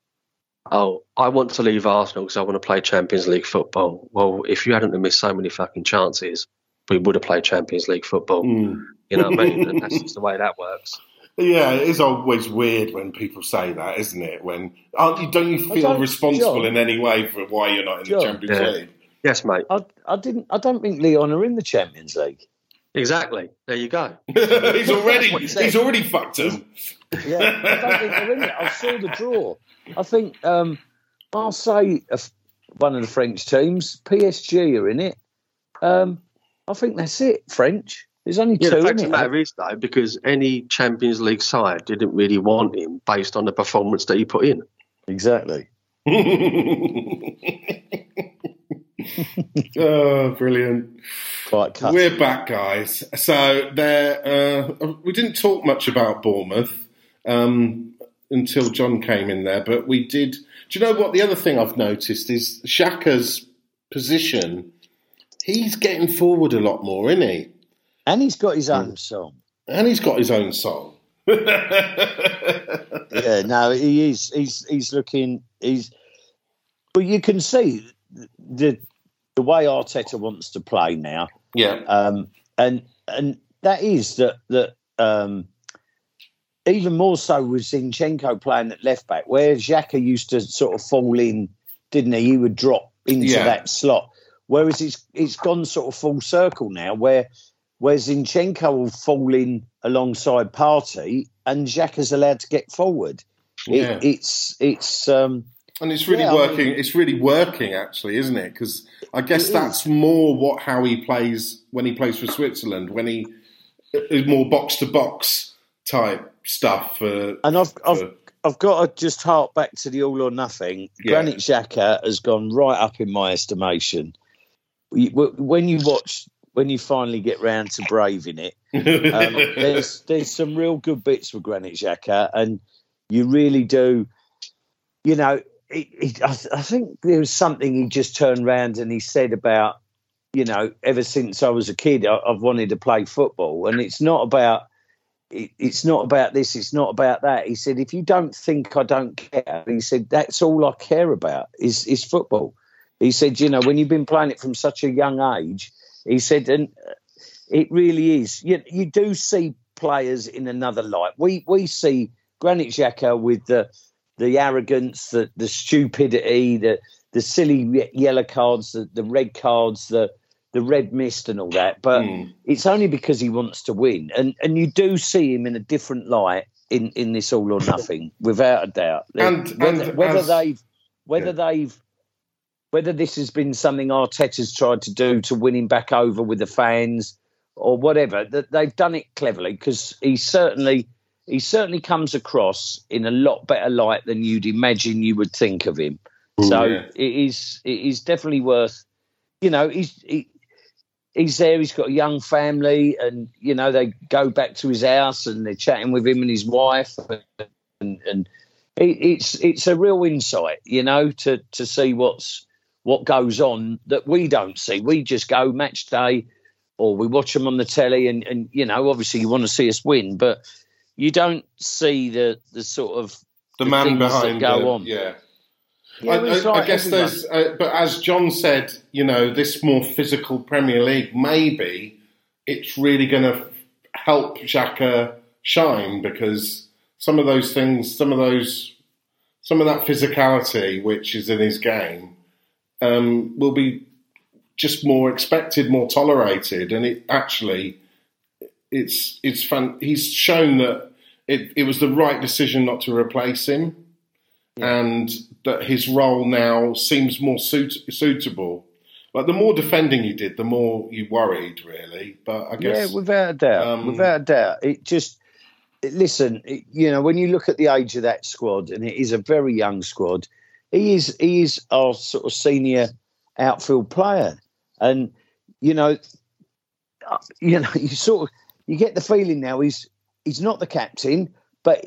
oh, I want to leave Arsenal because I want to play Champions League football. Well, if you hadn't missed so many fucking chances, we would have played Champions League football. mm. You know what I mean? And that's just the way that works. Yeah, it is always weird when people say that, isn't it? When aren't you? Don't you feel don't- responsible John. in any way for why you're not in the Champions Yeah. League? Yes, mate. I, I didn't. I don't think Leon are in the Champions League. Exactly. There you go. he's already what he he's already fucked him. Yeah, I don't think they're in it. I saw the draw. I think um, Marseille, are one of the French teams, PSG are in it. Um, I think that's it. French. There's only Yeah, two the in fact of it. the matter is, though, because any Champions League side didn't really want him based on the performance that he put in. Exactly. oh, brilliant. Quite cut. We're back, guys. So there, uh, we didn't talk much about Bournemouth um, until John came in there, but we did. Do you know what? The other thing I've noticed is Xhaka's position. He's getting forward a lot more, isn't he? And he's got his own song. And he's got his own song. Yeah, no, he is. He's he's looking. He's. But you can see the the way Arteta wants to play now. yeah, um, and and that is that that um, even more so with Zinchenko playing at left back, where Xhaka used to sort of fall in, didn't he? He would drop into Yeah. that slot. Whereas it's it's gone sort of full circle now, where where Zinchenko will fall in alongside Partey, and Jack is allowed to get forward. It- Yeah. it's it's um, and it's really Yeah, I working. mean- it's really working, actually, isn't it? Because I guess that's more what how he plays when he plays for Switzerland. When he is more box to box type stuff. For, And I've, I've, I've got to just hark back to the all or nothing. Yeah. Granit Xhaka has gone right up in my estimation. When you watch, when you finally get round to braving it, um, there's there's some real good bits with Granit Xhaka, and you really do, you know. It, it, I, th- I think there was something he just turned round and he said about, you know, ever since I was a kid, I, I've wanted to play football, and it's not about it, it's not about this, it's not about that. He said, if you don't think I don't care, he said, that's all I care about is is football. He said, you know, when you've been playing it from such a young age, he said, and uh, it really is. You, you do see players in another light. We we see Granit Xhaka with the the arrogance, the the stupidity, the the silly yellow cards, the, the red cards, the the red mist and all that. But Mm. it's only because he wants to win, and and you do see him in a different light in in this all or nothing, without a doubt. And- whether, and whether as- they've whether Yeah. they've whether this has been something Arteta's tried to do to win him back over with the fans or whatever, that they've done it cleverly because he certainly he certainly comes across in a lot better light than you'd imagine you would think of him. Mm, so yeah. it is it is definitely worth you know, he's he, he's there, he's got a young family and you know, they go back to his house and they're chatting with him and his wife and and it, it's it's a real insight, you know, to to see what's what goes on that we don't see. We just go match day, or we watch them on the telly, and and you know, obviously you want to see us win, but you don't see the the sort of the the man things that behind go the- on. Yeah. Yeah, I, it's I- I guess everyone. there's, uh, but as John said, you know, this more physical Premier League, maybe it's really going to help Xhaka shine because some of those things, some of those, some of that physicality which is in his game, um, will be just more expected, more tolerated, and it actually, it's it's fun. He's shown that it, it was the right decision not to replace him and that his role now seems more suit- suitable. Like the more defending you did, the more you worried, really. But I guess yeah, without a doubt, um, without a doubt, it just listen, you know, when you look at the age of that squad, and it is a very young squad, he is he is our sort of senior outfield player, and you know, uh, you know, you sort of you get the feeling now he's he's not the captain, but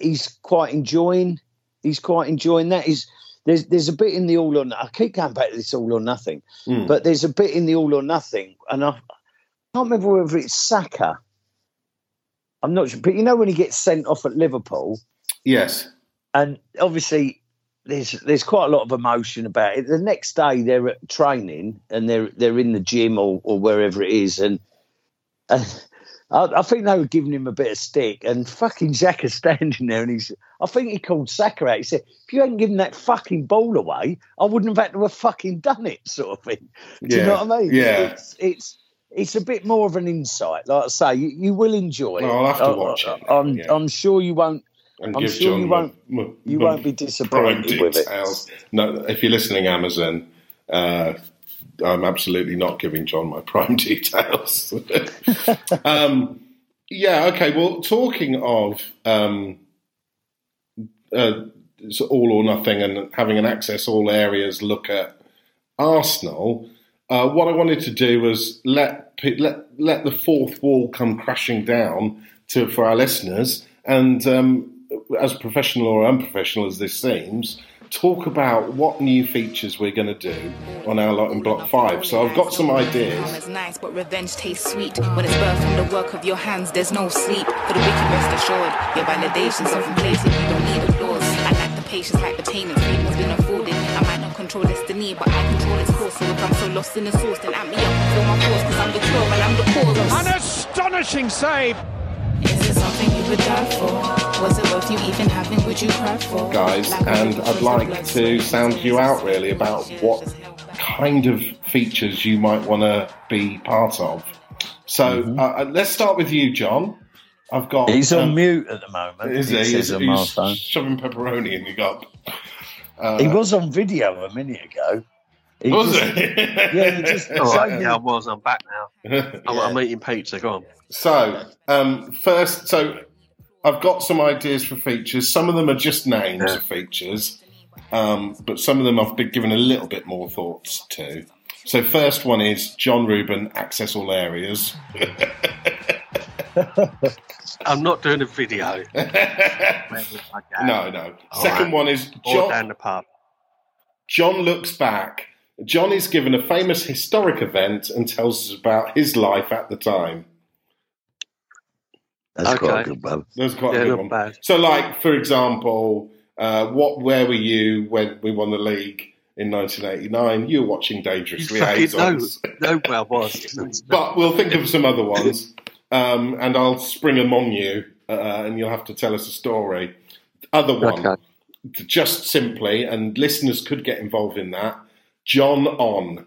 he's quite enjoying he's quite enjoying that. He's there's there's a bit in the all or I keep going back to this all or nothing, Mm. but there's a bit in the all or nothing, and I, I can't remember whether it's Saka. I'm not sure, but you know when he gets sent off at Liverpool, Yes. and obviously there's there's quite a lot of emotion about it. The next day they're at training and they're they're in the gym or, or wherever it is, and, and I, I think they were giving him a bit of stick, and fucking Xhaka's standing there, and he's I think he called Saka out. He said, "If you hadn't given that fucking ball away, I wouldn't have had to have fucking done it," sort of thing. Do you know what I mean? Yeah. It's it's it's a bit more of an insight. Like I say, you, you will enjoy. Well, I'll have to watch I- it now, I'm yeah. I'm sure you won't. And I'm give sure John you won't- You won't be disappointed with it. No, if you're listening, Amazon, uh, I'm absolutely not giving John my prime details. um, yeah, okay. Well, talking of um, uh, all or nothing and having an access all areas look at Arsenal, uh, what I wanted to do was let let let the fourth wall come crashing down to for our listeners, and um, as professional or unprofessional as this seems, talk about what new features we're going to do on our lot in Block Five. So I've got some ideas. It's nice, but revenge tastes sweet. When it's birthed from the work of your hands, there's no sleep. For the wicked, rest assured, your validation's self-inflated. You don't need applause. I lack the patience, like the pain, and freedom's been afforded. I might not control destiny, but I control its course. So if I'm so lost in the source, then amp me up and feel my force, cause I'm the cure and I'm the cause. An astonishing save. Would die for? Was it worth you even having? Would you cry for? guys, Like and I'd like to sound you out really about what kind of features you might want to be part of. So Mm-hmm. uh, uh, let's start with you, John. I've got. He's on um, mute at the moment. Is he? says He's, on he's shoving pepperoni in your gut. Uh, He was on video a minute ago. He was just- it? Yeah, he just- All right, So- yeah, I was. I'm back now. I'm, I'm eating pizza. Go on. So, um, first, so I've got some ideas for features. Some of them are just names Yeah. of features, um, but some of them I've been given a little bit more thoughts to. So, first one is John Rubin, access all areas. I'm not doing a video. no, no. All Second right. one is John, down the pub. John looks back. John is given a famous historic event and tells us about his life at the time. That's quite a good one. That's quite Yeah, a good one. bad. So, like for example, uh, what? Where were you when we won the league in 1989? You were watching Dangerous fucking know, Liaisons. know where I was. But we'll think of some other ones, um, and I'll spring among you, uh, and you'll have to tell us a story. Other one, Okay. just simply, and listeners could get involved in that. John on.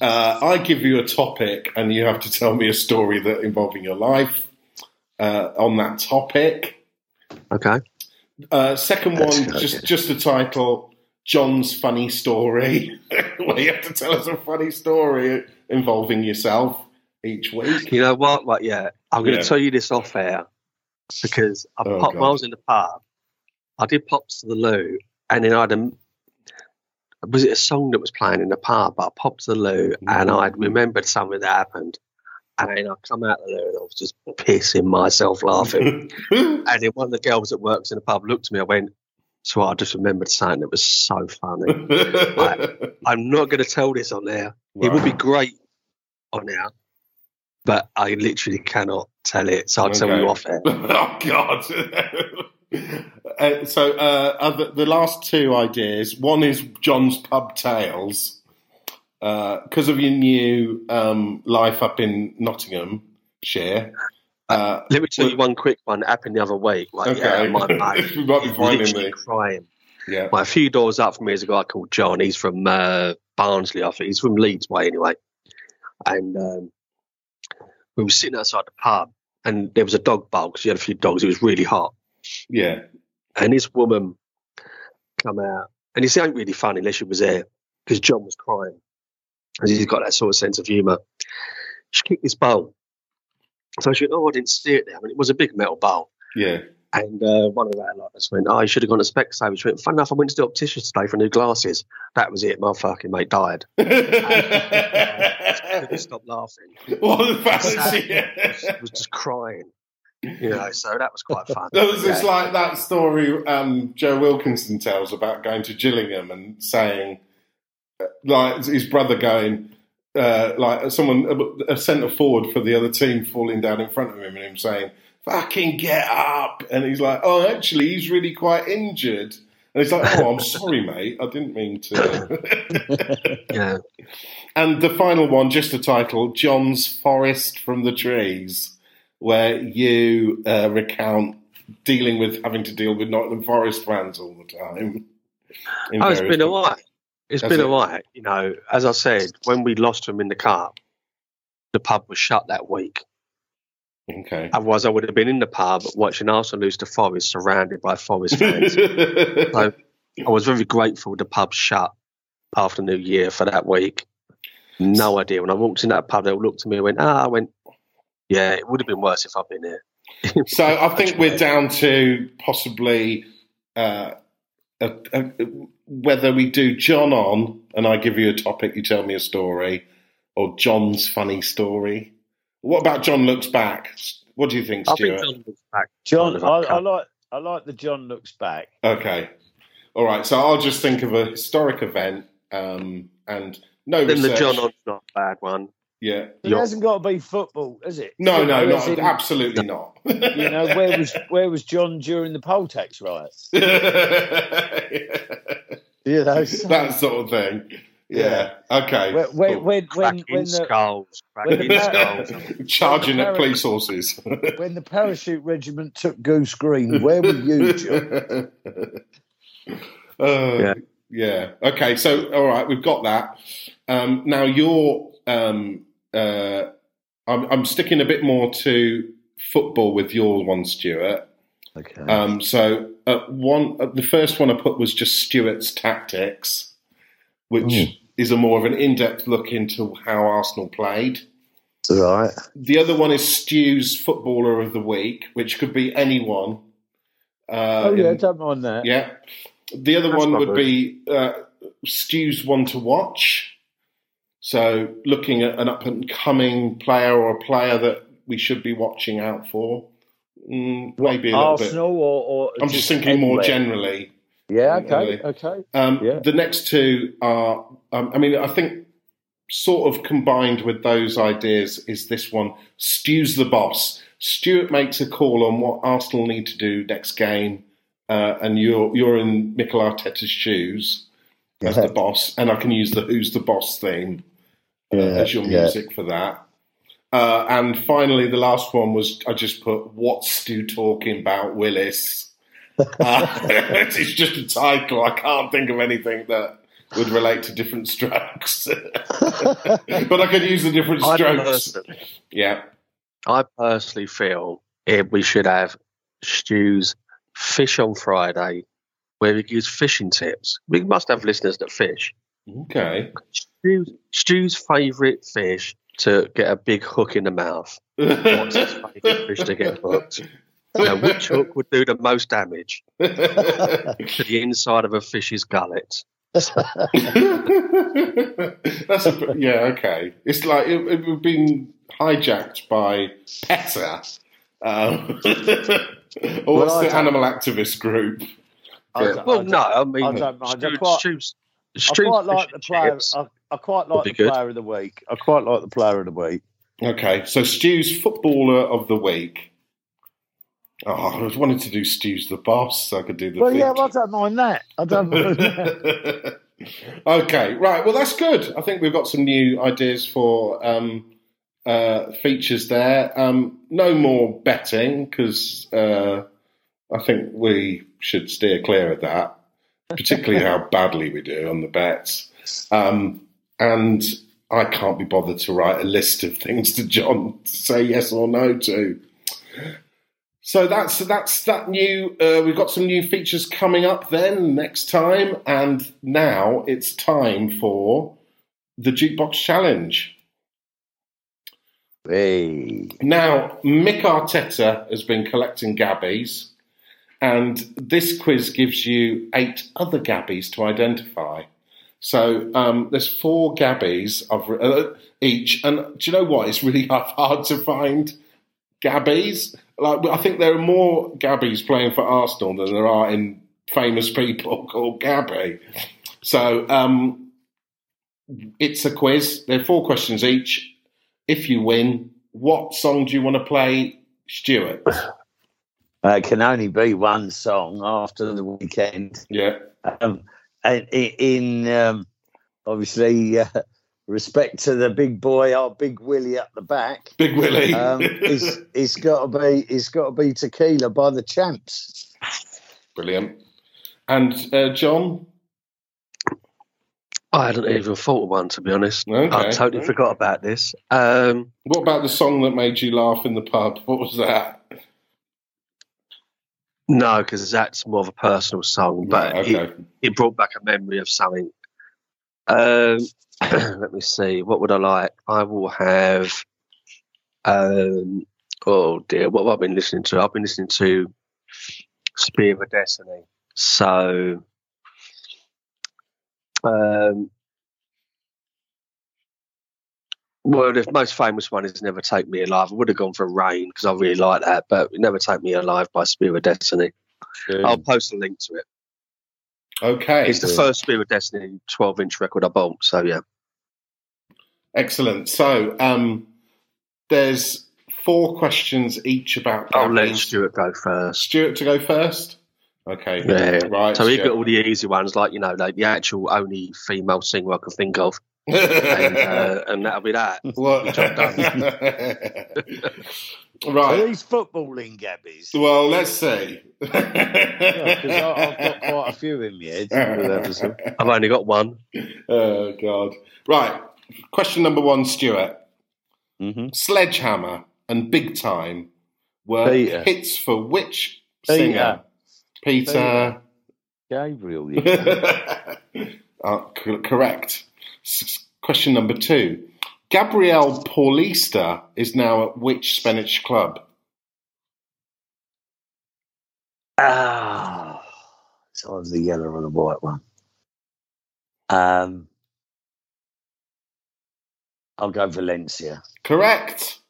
Uh, I give you a topic, and you have to tell me a story that involving your life uh, on that topic. Okay. Uh, second That's one, good. just just the title, John's funny story. Where you have to tell us a funny story involving yourself each week. You know what? Like, yeah, I'm going to Yeah. tell you this off air because I Oh, popped, when I God. was in the pub, I did pops to the loo, and then I had a. Was it a song that was playing in the pub? But I popped to the loo, and Mm-hmm. I'd remembered something that happened. And then I come out of there and I was just pissing myself laughing. and then one of the girls that works in the pub looked at me. I went, "So I just remembered something that was so funny." I'm not going to tell this on there. It would be great on there, but I literally cannot tell it. So I'll tell you off air. oh God! uh, so uh, other, the last two ideas. One is John's pub tales because of your new um, life up in Nottinghamshire. Uh, Let me tell you one quick one that happened the other week. Like, yeah, Okay. my mate, We might be finding me. crying. yeah. Like, a few doors up from me is a guy called John. He's from uh, Barnsley, I think. He's from Leeds way anyway. And um, we were sitting outside the pub, and there was a dog bowl because you had a few dogs. It was really hot. Yeah. And this woman come out, and this ain't really funny unless she was there because John was crying. And he's got that sort of sense of humour. She kicked this bowl. So she went, Oh, I didn't see it there. I mean, it was a big metal bowl. Yeah. And uh, one of our lots went, "Oh, you should have gone to Specsavers." She went, "Fun enough, I went to the optician today for new glasses. That was it. My fucking mate died." Couldn't stop laughing. what the was, was just crying. You know, so that was quite fun. There was Yeah. like that story um, Joe Wilkinson tells about going to Gillingham and saying, uh, like his brother going, uh, like someone a centre forward for the other team falling down in front of him and him saying, "Fucking get up!" And he's like, "Oh, actually, he's really quite injured." And he's like, "Oh, I'm sorry, mate. I didn't mean to." Yeah. And the final one, just a title, John's Forest from the Trees, where you uh, recount dealing with having to deal with Nottingham Forest fans all the time. in Oh, it's various been all right. It's been it? all right. You know, as I said, when we lost them in the cup, the pub was shut that week. Okay. Otherwise, I would have been in the pub watching Arsenal lose to Forest, surrounded by Forest fans. so I was very grateful the pub shut after New Year for that week. No idea. When I walked in that pub, they all looked at me and went, ah, I went, yeah, it would have been worse if I'd been here. so I think we're down to possibly uh, a, a, whether we do John on and I give you a topic, you tell me a story, or John's funny story. What about John looks back? What do you think, I Stuart? think John looks back. John, Kind I, I like I like the John looks back. Okay. All right. So I'll just think of a historic event um, and no Then the. John on's not a bad one. Yeah. It Yeah. hasn't got to be football, is it? No, no, You know, not as in, absolutely not. You know, where was where was John during the poll tax riots? You know, so- that sort of thing. Yeah. Okay. when when Cool. when, when, when the skulls. when the- skulls. Charging at Parrot- police horses. when the parachute regiment took Goose Green, where were you, John? Uh, Yeah. yeah. Okay. So, all right, we've got that. Um, now, you're. Um, uh, I'm, I'm sticking a bit more to football with your one, Stuart. Okay. Um, so, uh, one, uh, the first one I put was just Stuart's tactics, which Mm. is a more of an in-depth look into how Arsenal played. right. The other one is Stu's footballer of the week, which could be anyone. Uh, Oh yeah, in- don't mind that. yeah. The other That's one would good. be uh, Stu's one to watch. So looking at an up and coming player or a player that we should be watching out for. Mm, maybe a little Arsenal or, or. I'm just thinking more generally. Yeah. Okay. Really. Okay. Um, Yeah. The next two are, um, I mean, I think sort of combined with those ideas is this one Stu's the boss. Stuart makes a call on what Arsenal need to do next game, uh, and you're you're in Mikel Arteta's shoes as the boss, and I can use the Who's the Boss theme Yeah, as your yeah. music for that. Uh, and finally, the last one was I just put "What's Stu talking about, Willis?" Uh, it's just a title. I can't think of anything that would relate to different strokes, but I could use the different I strokes. personally, Yeah, I personally feel eh, we should have Stu's Fish on Friday, where we gives fishing tips. We must have listeners that fish. Okay. Stu's, Stu's favourite fish to get a big hook in the mouth. What's his favourite fish to get hooked? Now, which hook would do the most damage to the inside of a fish's gullet? That's a, yeah, okay. It's like it, it would been hijacked by PETA. Um, or what's I the animal activist group? I Yeah. don't- Well, I no, I mean, I don't mind. I Stu's, quite- Stu's, I quite like the player. I, I quite like the good. player of the week. I quite like the player of the week. Okay, so Stu's footballer of the week. Oh, I was wanting to do Stu's the boss, so I could do the. Well, yeah, well, I don't mind that. I don't mind that. okay, right. Well, that's good. I think we've got some new ideas for um, uh, features there. Um, no more betting because uh, I think we should steer clear of that, particularly how badly we do on the bets. Um, and I can't be bothered to write a list of things to John to say yes or no to. So that's that's that new. Uh, we've got some new features coming up then next time, and now it's time for the jukebox challenge. Hey. Now, Mick Arteta has been collecting Gabbies, and this quiz gives you eight other Gabbies to identify. So um, there's four Gabbies of, uh, each, and do you know what? It's really hard to find Gabbies. Like I think there are more Gabbies playing for Arsenal than there are in famous people called Gabby. So um, it's a quiz. There are four questions each. If you win, what song do you want to play, Stuart? Uh, it can only be one song after the weekend. Yeah. Um, and in um, obviously uh, respect to the big boy, our big Willie up the back, Big Willie. um, it's, it's got to be it's got to be Tequila by the Champs. Brilliant. And uh, John? I hadn't even thought of one to be honest. Okay. I totally forgot about this. Um, What about the song that made you laugh in the pub? What was that? No, because that's more of a personal song, but Right, it, it brought back a memory of something. Um, let me see. What would I like? I will have. Um, oh dear, what have I been listening to? I've been listening to Spear of Destiny. So, um, well, the most famous one is "Never Take Me Alive." I would have gone for "Rain" because I really like that, but "Never Take Me Alive" by Spear of Destiny. I'll post a link to it. Okay. It's the first Spear of Destiny 12 inch record I bought. So, yeah. Excellent. So um, there's four questions each about I'll let Gabbies. Stuart go first. Stuart to go first? Okay. Yeah. Right. So he got all the easy ones, like, you know, like the actual only female singer I can think of. And, uh, and that'll be that. What? Job done. Are right. these footballing gabbies? Well, let's see. Because I've got quite a few in my head. I've only got one. oh God! Right. Question number one, Stuart. hmm Sledgehammer and Big Time were Peter. hits for which Peter. singer? Peter. Gabriel, yeah. Uh, c- correct. Question number two. Gabriel Paulista is now at which Spanish club? Ah, so it's the yellow or the white one. Um, I'll go Valencia. Correct.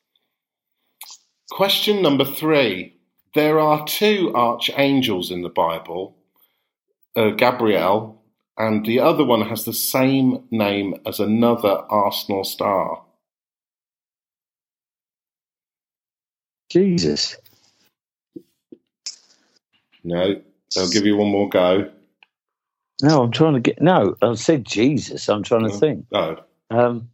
Question number three. There are two archangels in the Bible, uh, Gabriel, and the other one has the same name as another Arsenal star. Jesus. No, I'll give you one more go. No, I'm trying to get. No, I said Jesus. I'm trying to Oh. think. Oh, Um,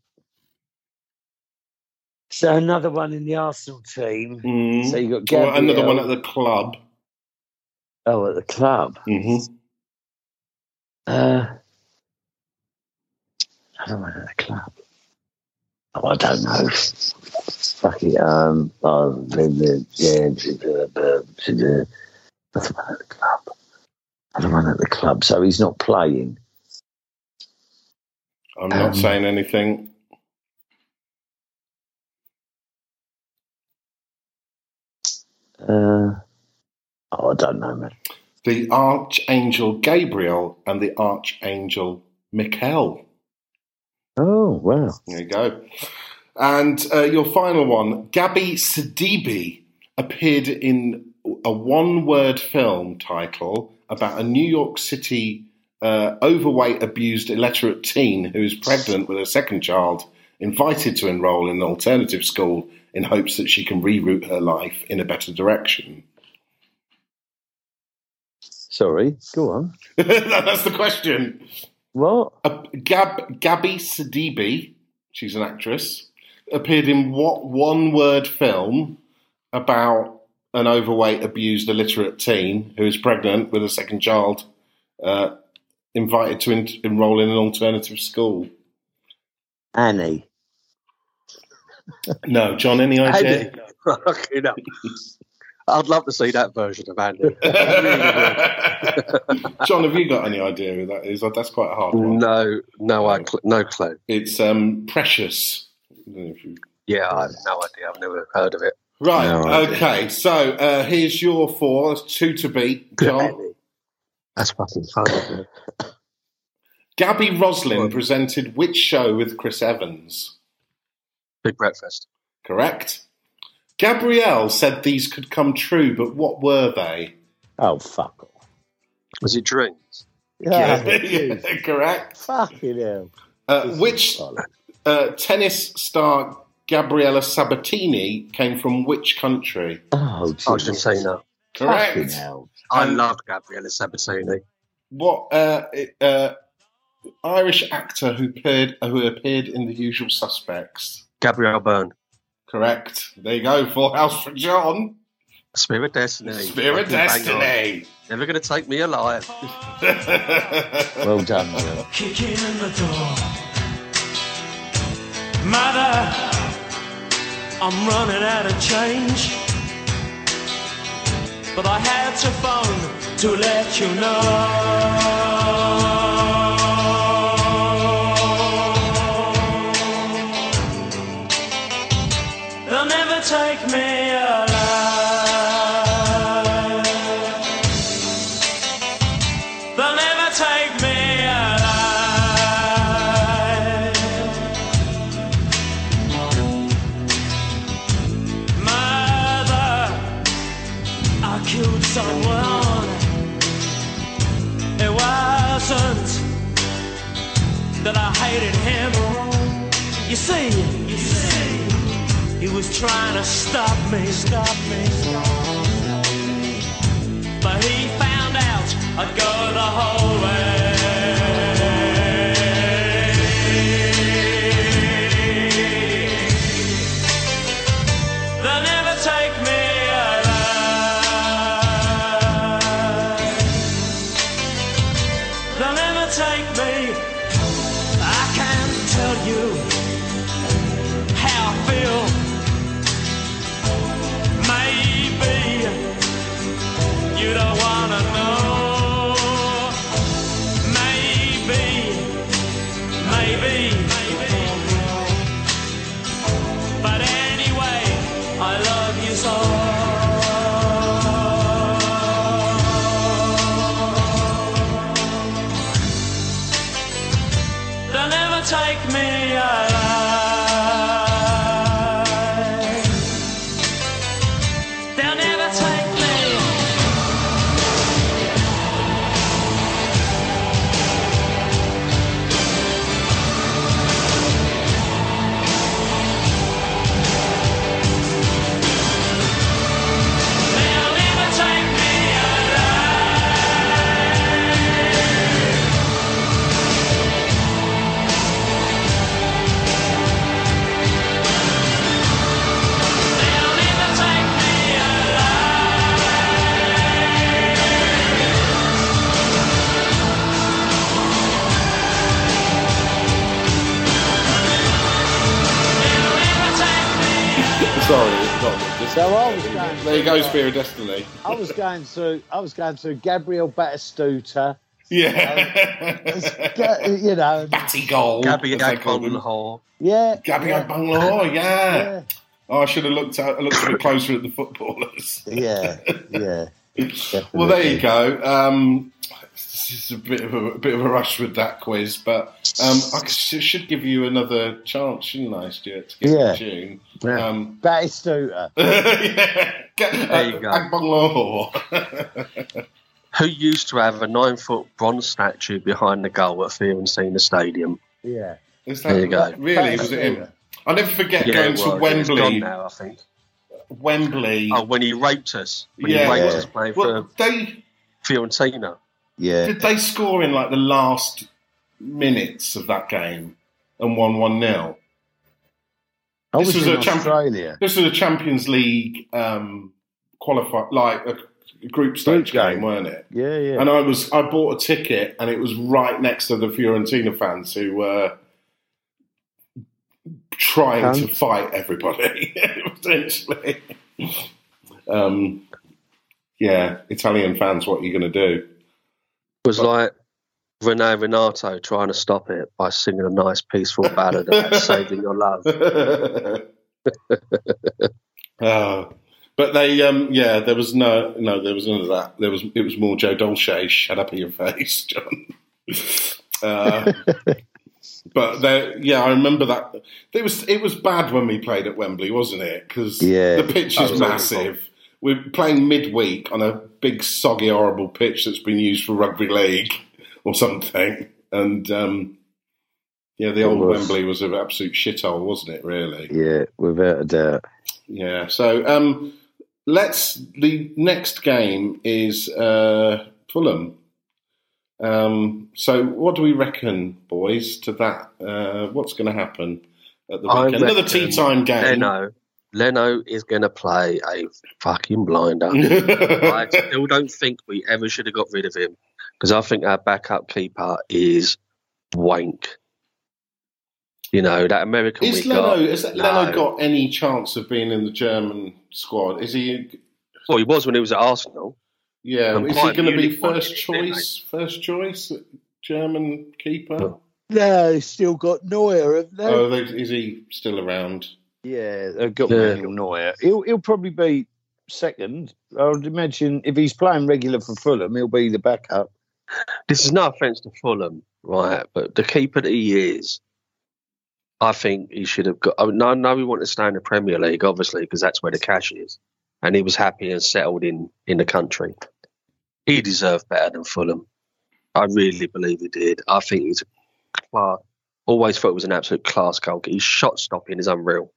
so another one in the Arsenal team. mm. So you got Gabriel. another one at the club. Oh, at the club. hmm Uh, another one at the club. Oh, I don't know. Fuck it. Um, oh, the, the, yeah, the, the, the, the, one at the club. Another one at the club. So he's not playing. I'm not Um, saying anything. Uh, oh, I don't know, man. The Archangel Gabriel and the Archangel Michael. Oh, wow. There you go. And uh, your final one, Gabby Sidibe appeared in a one-word film title about a New York City uh, overweight, abused, illiterate teen who is pregnant with her second child, invited to enroll in an alternative school in hopes that she can reroute her life in a better direction. Sorry. Go on. That's the question. What? Uh, Gab, Gabby Sidibe, she's an actress, appeared in what one word film about an overweight, abused, illiterate teen who is pregnant with a second child, uh, invited to en- enroll in an alternative school? Annie. No, John, any idea? Fucking hell. I'd love to see that version of Andy. John, have you got any idea who that is? That's quite a hard one. no, no, I cl- no clue. It's um, Precious. I don't know if you- Yeah, I have no idea. I've never heard of it. Right. No okay. So uh, here's your four. That's two to beat. John. That's fucking funny. Gaby Roslin presented which show with Chris Evans? Big breakfast. Correct. Gabrielle said these could come true, but what were they? Oh fuck off. Was it dreams? Yeah, Yeah, correct. fucking hell. Uh, which uh, tennis star Gabriella Sabatini came from which country? Oh, Jesus. Argentina. Correct. Fucking hell. I Um, love Gabriella Sabatini. What uh, uh, Irish actor who appeared who appeared in The Usual Suspects? Gabriel Byrne. Correct. There you go. Full house for John. Spirit Destiny. Spirit Fucking bang on. Destiny. Never going to take me alive. Well done, Will. kicking in the door. Mother, I'm running out of change. But I had to phone to let you know. Trying to stop me, stop me, stop me. But he found out I'd go the whole way. Going. there you go, through, Spirit Destiny. I was going through. I was going through Gabriel Batistuta. Yeah. Ga- You know. Batty goal. Gabby as they call them. Hall. Yeah. Gabby yeah, Agbonlahor, yeah. yeah. Oh, I should have looked at, looked a bit closer at the footballers. Yeah. Yeah. Well, there you go. Um, this is a bit of a, a bit of a rush with that quiz, but um, I should give you another chance, shouldn't I, Stuart, to get Yeah. the tune? Yeah. Um, Batistuta. yeah. Get, There you uh, go. Agbonlahor. Who used to have a nine foot bronze statue behind the goal at Fiorentina Stadium? Yeah. Is There you go. that really? Was it him? I'll never forget Yeah, going it to Wembley. gone now, I think. Wembley. Oh, when he raped us. When Yeah. he raped Yeah. us playing well, for they Fiorentina. Yeah. did they score in like the last minutes of that game and won one 0 I This was, was in a champ- This was a Champions League um, qualify, like a group stage Group game, game. weren't it? Yeah. Yeah. And I was I bought a ticket, and it was right next to the Fiorentina fans who were trying to fight everybody, essentially. Um, yeah, Italian fans, what are you going to do? It was like Rene Renato trying to stop it by singing a nice peaceful ballad about saving your love. Uh, but they, um, yeah, there was no, no, there was none of that. There was, it was more Joe Dolce. Shut up in your face, John. Uh, but there, yeah, I remember that. It was, it was bad when we played at Wembley, wasn't it? Because Yeah. the pitch is was awful. massive. We're playing midweek on a big, soggy, horrible pitch that's been used for rugby league or something. And um, yeah, the It old was. Wembley was an absolute shithole, wasn't it? Really? Yeah, without a doubt. Yeah. So um, let's. The next game is uh, Fulham. Um, so what do we reckon, boys, to that? Uh, what's going to happen at the weekend? Another tea time game. Leno, Leno is going to play a fucking blinder. I still don't think we ever should have got rid of him because I think our backup keeper is wank. You know that American is we Leno? got. Has no. Leno got any chance of being in the German squad? Is he? Well, he was when he was at Arsenal. Yeah. I'm is he going to be first him, didn't choice? First choice uh, German keeper? No. No, they've still got Neuer, have they? Oh, they, is he still around? yeah, they've got Yeah. Manuel Neuer. He'll, he'll probably be second. I would imagine if he's playing regular for Fulham, he'll be the backup. This is no offence to Fulham, right? But the keeper that he is, I think he should have got. I mean, I know he wanted to stay in the Premier League, obviously, because that's where the cash is, and he was happy and settled in in the country. He deserved better than Fulham. I really believe he did. I think he's class. Always thought he was an absolute class goalkeeper. His shot stopping is unreal.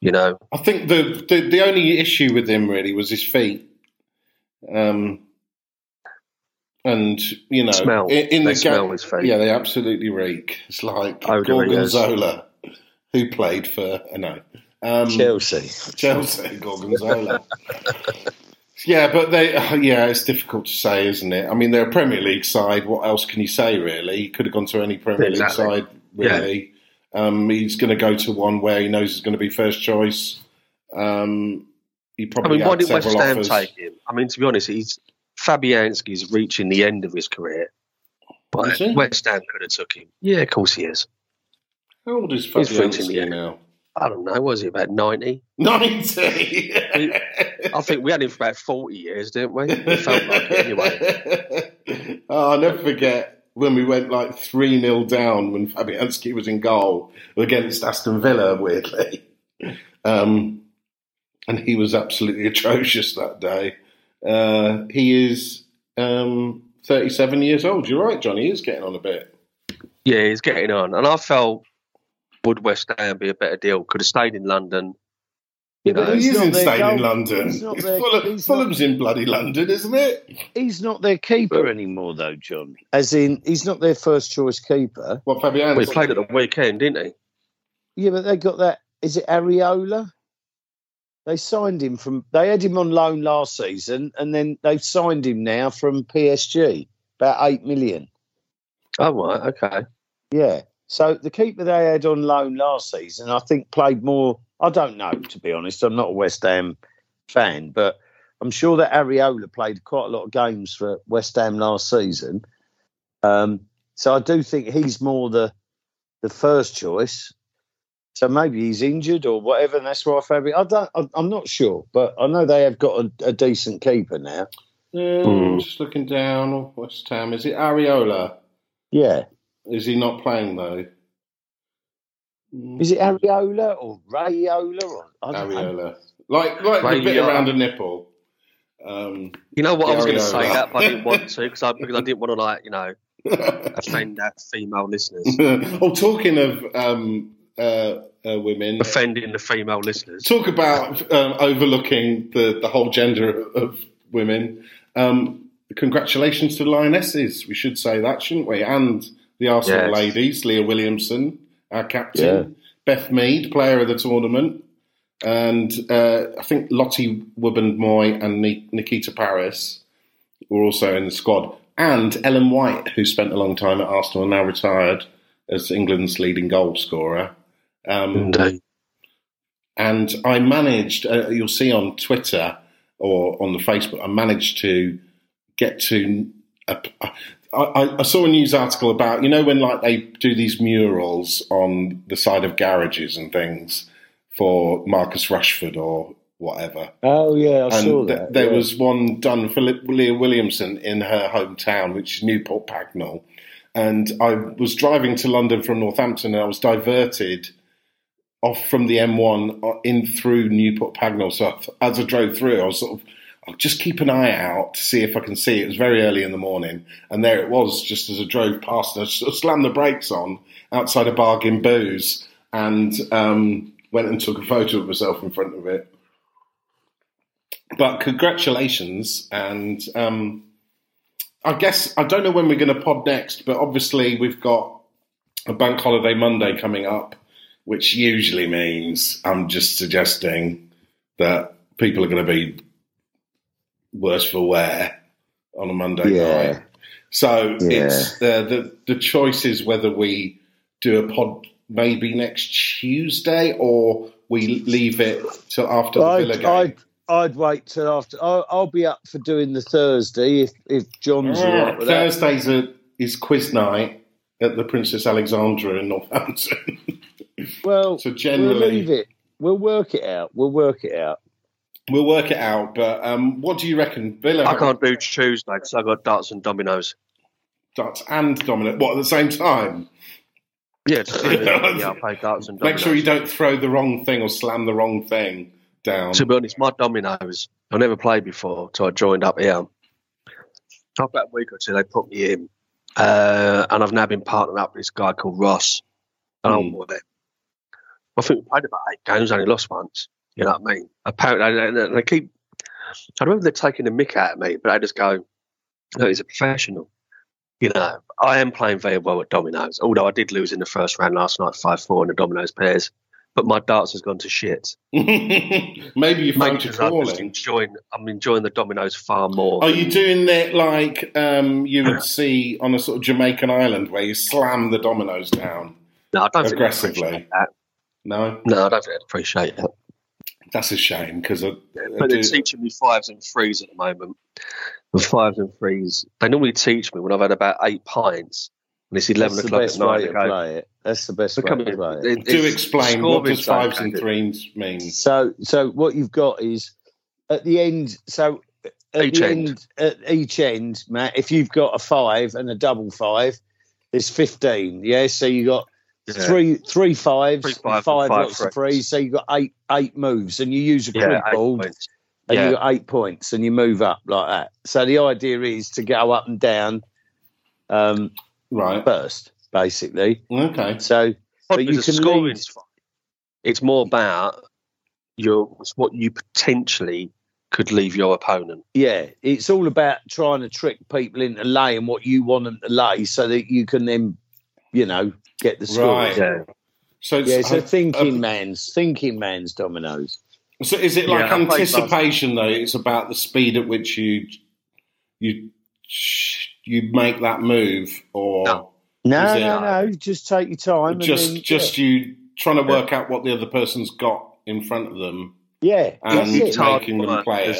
You know, I think the, the the only issue with him really was his feet. Um, and you know, Smell. in, in They the smell ga- his feet. yeah, they absolutely reek. It's like Oh, do they? Gorgonzola, who played for uh, know um, Chelsea. Chelsea, Gorgonzola. yeah, but they, uh, yeah, it's difficult to say, isn't it? I mean, they're a Premier League side. What else can you say, really? He could have gone to any Premier Exactly. League side, really. Um, he's going to go to one where he knows he's going to be first choice. Um, he I probably mean, why had did West several Ham offers. take him? I mean, to be honest, he's Fabianski's reaching the end of his career. But Is? West Ham could have took him. Yeah, of course he is. How old is He's reaching the Fabianski now? I don't know. Was he about ninety? Ninety. I think we had him for about forty years, didn't we? It felt like it anyway. oh, I'll never forget when we went like 3 0 down when Fabianski was in goal against Aston Villa, weirdly. Um, and he was absolutely atrocious that day. Uh, he is um, 37 years old. You're right, Johnny. He is getting on a bit. Yeah, he's getting on, and I felt would West Ham be a better deal? Could have stayed in London. You know, he he's not isn't their staying in London. he's not their- Fulham- he's not- Fulham's in bloody London, isn't it? He's not their keeper anymore, though, John. As in, he's not their first choice keeper. What, Fabian. well, he played at the weekend, didn't he? Yeah, but they got that. Is it Areola? They signed him from. They had him on loan last season, and then they've signed him now from PSG, about eight million. Oh right, okay. Yeah. So the keeper they had on loan last season, I think, played more. I don't know, to be honest. I'm not a West Ham fan, but I'm sure that Areola played quite a lot of games for West Ham last season. Um, so I do think he's more the the first choice. So maybe he's injured or whatever, and that's why Fabio. I don't. I, I'm not sure, but I know they have got a, a decent keeper now. Uh, Hmm. Just looking down, West Ham. Is it Areola? Yeah. Is he not playing though? Mm, Is it Areola or Rayola or I know. Areola? Like like the bit around a nipple. Um, You know what? I was going to say that, but I didn't want to because I because I didn't want to like you know offend that female listeners, oh, talking of um, uh, uh, women, offending the female listeners. talk about um, overlooking the, the whole gender of women. Um, congratulations to the Lionesses. We should say that, shouldn't we? And the Arsenal Yes. ladies, Leah Williamson, our captain, Beth Mead, player of the tournament, and uh, I think Lottie Wubben Moy and Nikita Parris were also in the squad. And Ellen White, who spent a long time at Arsenal and now retired as England's leading goal scorer. Um, Indeed. and I managed. Uh, you'll see on Twitter or on the Facebook. I managed to get to. A, I, I, saw a news article about you know when like they do these murals on the side of garages and things for Marcus Rashford or whatever. Oh yeah, I saw And th- that. there yeah. was one done for Leah Williamson in her hometown, which is Newport Pagnell. And I was driving to London from Northampton, and I was diverted off from the M1 uh, in through Newport Pagnell. So as I drove through, I was sort of, I'll just keep an eye out to see if I can see it. Was very early in the morning, and there it was, just as I drove past. I slammed the brakes on outside a bargain booze, and um, went and took a photo of myself in front of it. But congratulations, and um, I guess I don't know when we're going to pod next, but obviously we've got a bank holiday Monday coming up, which usually means I'm just suggesting that people are going to be worse for wear on a Monday Yeah. night. So Yeah. it's uh, the the choice is whether we do a pod maybe next Tuesday or we leave it till after the Villa I'd, game. I'd, I'd wait till after. I'll, I'll be up for doing the Thursday if if John's all right with that. Thursday's a, is quiz night at the Princess Alexandra in Northampton. Well, So we'll generally- leave it. We'll work it out. We'll work it out. we'll work it out. But um, what do you reckon, Villa? I can't do Tuesday because I've got darts and dominoes. Darts and dominant. What at the same time? Yeah, yeah, I'll play darts and dominoes. Make sure you don't throw the wrong thing or slam the wrong thing down. To be honest, my dominoes, I never played before, so I joined up here. After that week or two, they put me in, uh, and I've now been partnered up with this guy called Ross. And I'm Hmm. with it. I think we played about eight games, only lost once. You know what I mean? Apparently, they, they keep. I remember they're taking the mick out of me, but I just go, "No, he's a professional." You know, I am playing very well at dominoes. Although I did lose in the first round last night, five four in the dominoes pairs. But my darts has gone to shit. Maybe you found your because I'm calling. enjoying. I'm enjoying the dominoes far more. Are you doing that like um, you would see on a sort of Jamaican island where you slam the dominoes down? No, I don't think aggressively? that. No, No, I don't think I'd appreciate it. that's a shame because I, I But they're do- teaching me fives and threes at the moment. The fives and threes. They normally teach me when I've had about eight pints, and it's eleven That's the o'clock best at night. way to go, play it. That's the best way to play it. it- do explain what does fives and threes mean? So, so what you've got is at the end. So at Each the end. end, at each end, Matt, if you've got a five and a double five, there's fifteen. Yeah, so you got Yeah. three three fives, Three and fives five five lots of threes. threes. So you got eight eight moves, and you use a Yeah, crib eight ball, points. and Yeah. you got eight points, and you move up like that. So the idea is to go up and down um, Right. first, basically. Okay. So, but you the can scoring's fine. It's more about your what you potentially could leave your opponent. Yeah, it's all about trying to trick people into laying what you want them to lay, so that you can then, you know, get the score. Right. Yeah. So, Yeah, it's a uh, thinking uh, man's thinking man's dominoes. So is it like Yeah, anticipation though? It's about the speed at which you you you make that move, or No. No, it- no, no. Just take your time. just and then, just you trying to work out what the other person's got in front of them yeah, yeah and that's it's it. making them play it.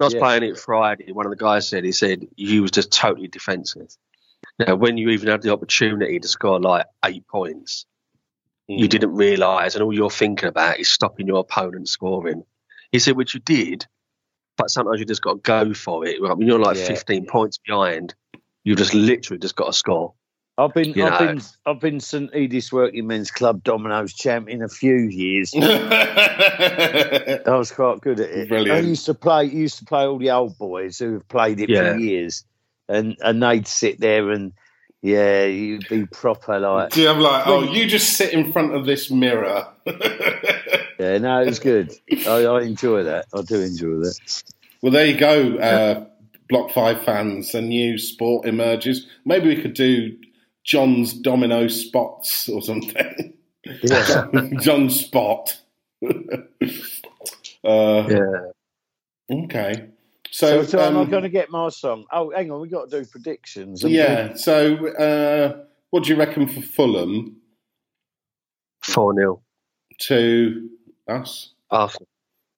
I was Yeah. playing it Friday, one of the guys said he said you was just totally defensive. Now, when you even had the opportunity to score like eight points, you Mm. didn't realise, and all you're thinking about is stopping your opponent scoring. He said, which you did, but sometimes you just got to go for it. When you're like Yeah. 15 points behind, you've just literally just got to score. I've been, you I've know. been, I've been St Edith's Working Men's Club dominoes champion a few years. I was quite good at it. Brilliant. I used to play, used to play all the old boys who have played it Yeah. for years, and and they'd sit there and yeah, you'd be proper like Do you have like, oh, you just sit in front of this mirror? yeah. No, it was good. I, I enjoy that. I do enjoy that. well, there you go, uh, Block Five fans. A new sport emerges. Maybe we could do John's domino spots or something. Yeah. John Spot. uh, Yeah. Okay. So, So, so am I um, going to get my song? Oh, hang on, we've got to do predictions. haven't we? yeah. So, uh, what do you reckon for Fulham 4 0. to us? Arsenal.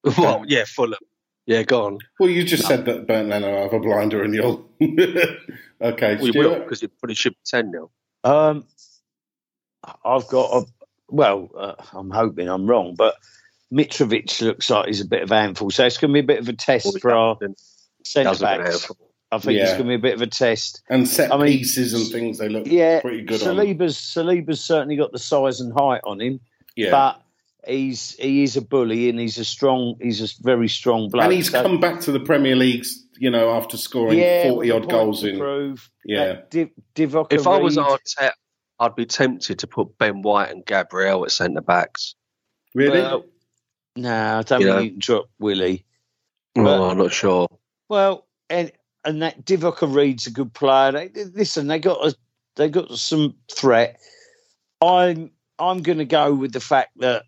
Well, yeah, Fulham. Yeah, go on. Well, you just said that Bernd Leno have a blinder and you'll. okay, We will, Stuart. because it probably should be 10 0. Um, I've got a, well, uh, I'm hoping I'm wrong, but Mitrovic looks like he's a bit of a handful. So it's going to be a bit of a test for our centre backs. I think it's going to be a bit of a test. And set I mean- pieces and things, they look Yeah, pretty good on. Saliba's Saliba's certainly got the size and height on him, Yeah. but he's he is a bully and he's a strong he's a very strong bloke. and he's So- come back to the Premier Leagues, you know, after scoring yeah, 40 odd goals in. prove. Yeah. That Div- Divock If I was Reed- Arteta, I'd be tempted to put Ben White and Gabriel at centre backs. Really? Well, no, I don't You think know? drop Willie. Oh, I'm not sure. Well, and and that Divock Reed's a good player. They, they- listen, they got a, they got some threat. I'm I'm going to go with the fact that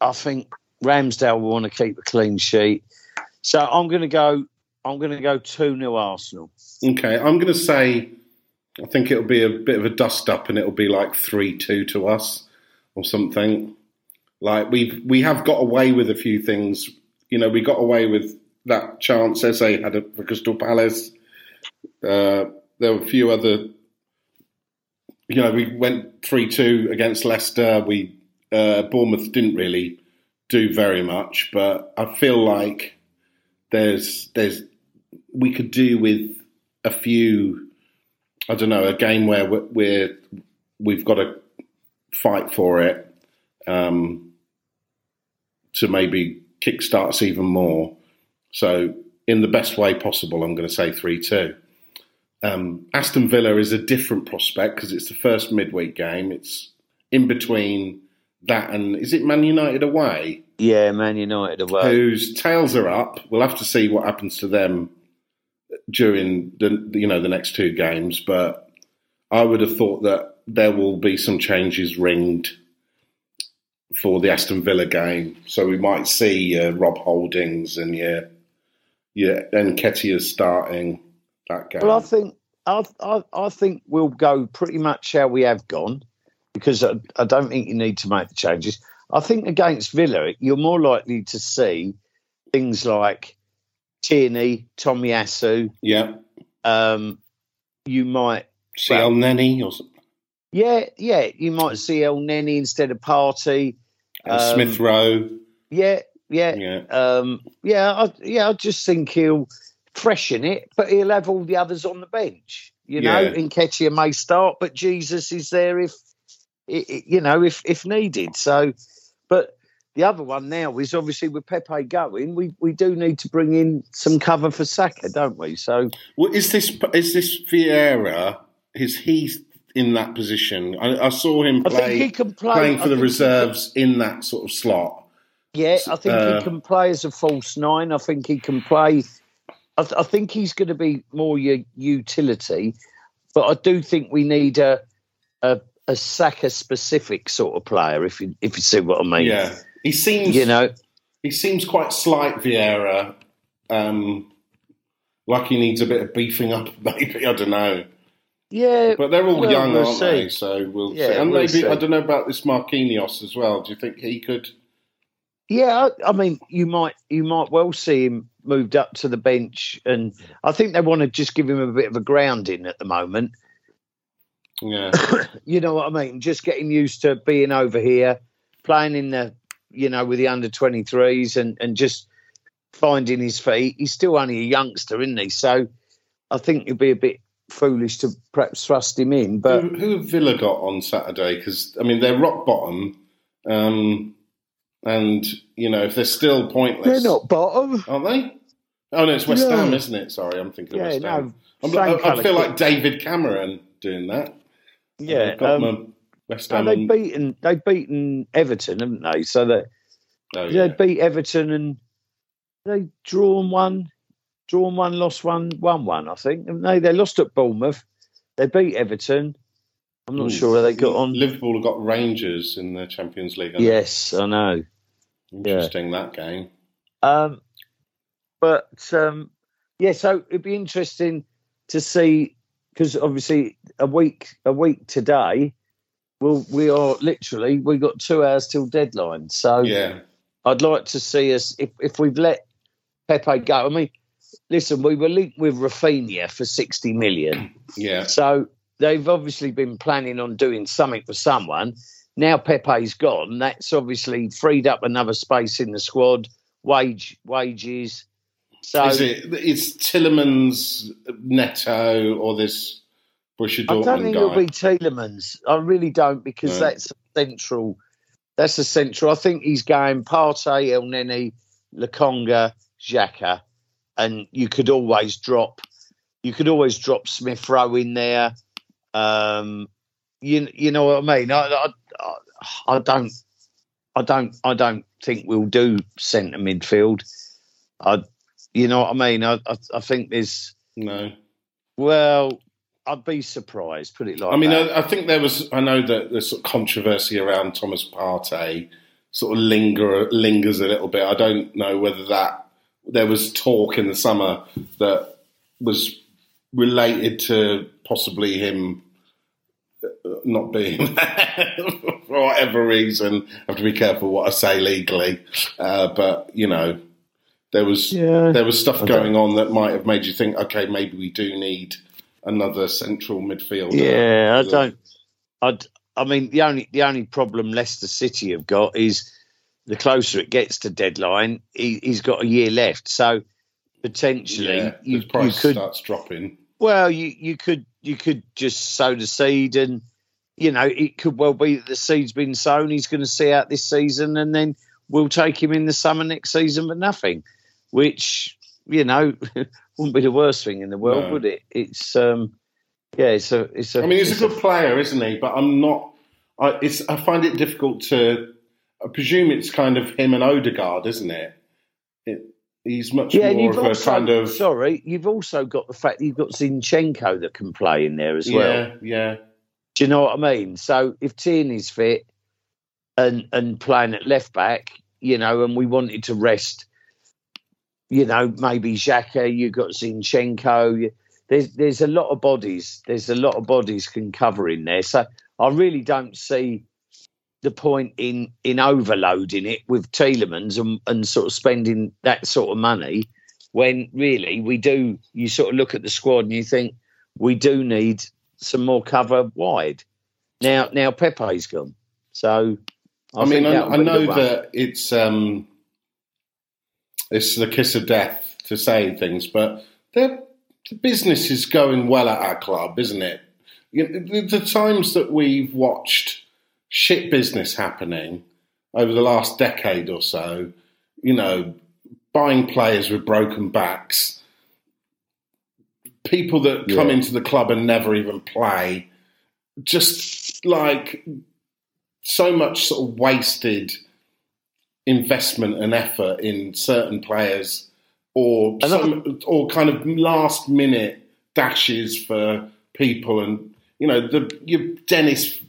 I think Ramsdale will want to keep a clean sheet. So I'm going to go. I'm going to go two 0 Arsenal. Okay, I'm going to say I think it'll be a bit of a dust up, and it'll be like three two to us or something. Like we we have got away with a few things. You know, we got away with that chance Eze had at Crystal Palace. Uh, there were a few other. You know, we went three two against Leicester. We uh, Bournemouth didn't really do very much, but I feel like there's there's we could do with a few. I don't know a game where we're, we're we've got to fight for it um, to maybe kickstart us even more. So in the best way possible, I'm going to say three two. Um, Aston Villa is a different prospect because it's the first midweek game. It's in between that and is it Man United away? Yeah, Man United away. whose tails are up. We'll have to see what happens to them during the you know the next two games. But I would have thought that there will be some changes ringed for the Aston Villa game, so we might see uh, Rob Holdings and yeah, yeah, and Nketiah starting that game. Well, I think I, I I think we'll go pretty much how we have gone because I, I don't think you need to make the changes. I think against Villa, you're more likely to see things like Tierney, Tomiyasu. yeah, Um, you might, Elneny or something. yeah, yeah, you might see Elneny instead of Partey. Um, Smith Rowe. Yeah, yeah, Yeah, um, yeah, I, yeah. I just think he'll freshen it, but he'll have all the others on the bench. You know, Yeah. Nketiah may start, but Jesus is there if you know if if needed. So, but the other one now is obviously with Pepe going, we we do need to bring in some cover for Saka, don't we? So Well, is this is this Vieira? Is he in that position? I, I saw him I play think he can play playing I for the think he can- reserves in that sort of slot. Yeah, I think Uh, he can play as a false nine. I think he can play. I, th- I think he's going to be more your utility, but I do think we need a a, a Saka specific sort of player. If you if you see what I mean, Yeah, he seems You know, he seems quite slight, Vieira. Um, like he needs a bit of beefing up, maybe I don't know. Yeah. But they're all Well, young, we'll aren't see. they? So we'll Yeah, see. And we'll maybe see. I don't know about this Marquinhos as well. Do you think he could? Yeah, I, I mean, you might you might well see him moved up to the bench, and I think they want to just give him a bit of a grounding at the moment. Yeah, you know what I mean? Just get him used to being over here, playing in the, you know, with the under 23s and, and just finding his feet. He's still only a youngster, isn't he? So I think he'll be a bit foolish to perhaps thrust him in. But who, who have Villa got on Saturday? Because I mean they're rock bottom, um, and you know if they're still pointless, they're not bottom. aren't they? Oh no, it's West No. Ham, isn't it? Sorry, I'm thinking of Yeah, West Ham. no. I, I feel like David Cameron doing that. yeah. Um, West no, Ham. they've beaten they've beaten Everton, haven't they? So that oh, yeah. they beat Everton and they drawn one, drawn one, lost one, won one. I think. haven't They lost at Bournemouth. They beat Everton. I'm not Ooh. sure where they got on. Liverpool have got Rangers in the Champions League. Yes, I know. interesting that game. Um, but um, yeah, so it'd be interesting to see because obviously a week a week today, we'll, we are literally we got two hours till deadline. So Yeah, I'd like to see us if if we've let Pepe go. I mean, listen, we were linked with Rafinha for sixty million. yeah, So they've obviously been planning on doing something for someone. now Pepe's gone, that's obviously freed up another space in the squad, wage wages. So Is it? It's Tielemans Neto or this Borussia I don't think guy? it'll be Tielemans. I really don't because No. that's central. That's the central. I think he's going Partey, El Neni, Lokonga, Xhaka, and you could always drop. You could always drop Smith Rowe in there. Um, you you know what I mean? I, I, I, don't. I don't. I don't think we'll do centre midfield. I, you know what I mean? I, I, I think there's. no. Well, I'd be surprised. Put it like I mean. I, I think there was. I know that there's sort of controversy around Thomas Partey, sort of linger lingers a little bit. I don't know whether that there was talk in the summer that was related to possibly him uh, not being there for whatever reason. I have to be careful what I say legally, uh, but you know, there was Yeah. there was stuff I going on that might have made you think, okay, maybe we do need another central midfielder. Yeah, I don't. I'd, I mean, the only the only problem Leicester City have got is the closer it gets to deadline, he, he's got a year left. So potentially, Yeah, you, you could. starts dropping. Well, you you could you could just sow the seed, and you know it could well be that the seed's been sown. He's going to see out this season, and then we'll take him in the summer next season for nothing, which you know wouldn't be the worst thing in the world, No. would it? It's um, yeah, it's a it's a. I mean, he's a good player, isn't he? But I'm not. I, it's. I find it difficult to. I presume it's kind of him and Odegaard, isn't it? it he's much Yeah, more of a kind of. sorry, you've also got the fact that you've got Zinchenko that can play in there as well. yeah, yeah. Do you know what I mean? So if Tierney's fit and and playing at left back, you know, and we wanted to rest, you know, maybe Xhaka, you've got Zinchenko. There's there's a lot of bodies. There's a lot of bodies can cover in there. So I really don't see the point in in overloading it with Tielemans and, and sort of spending that sort of money when really we do you sort of look at the squad and you think we do need some more cover wide. Now now Pepe's gone. So I, mean, I, I know that it's um, it's the kiss of death to say things, but the, the business is going well at our club, isn't it? You know, the, the times that we've watched shit business happening over the last decade or so, you know, buying players with broken backs, people that come Yeah. into the club and never even play, just like so much sort of wasted investment and effort in certain players, or some, or kind of last minute dashes for people, and you know the your Dennis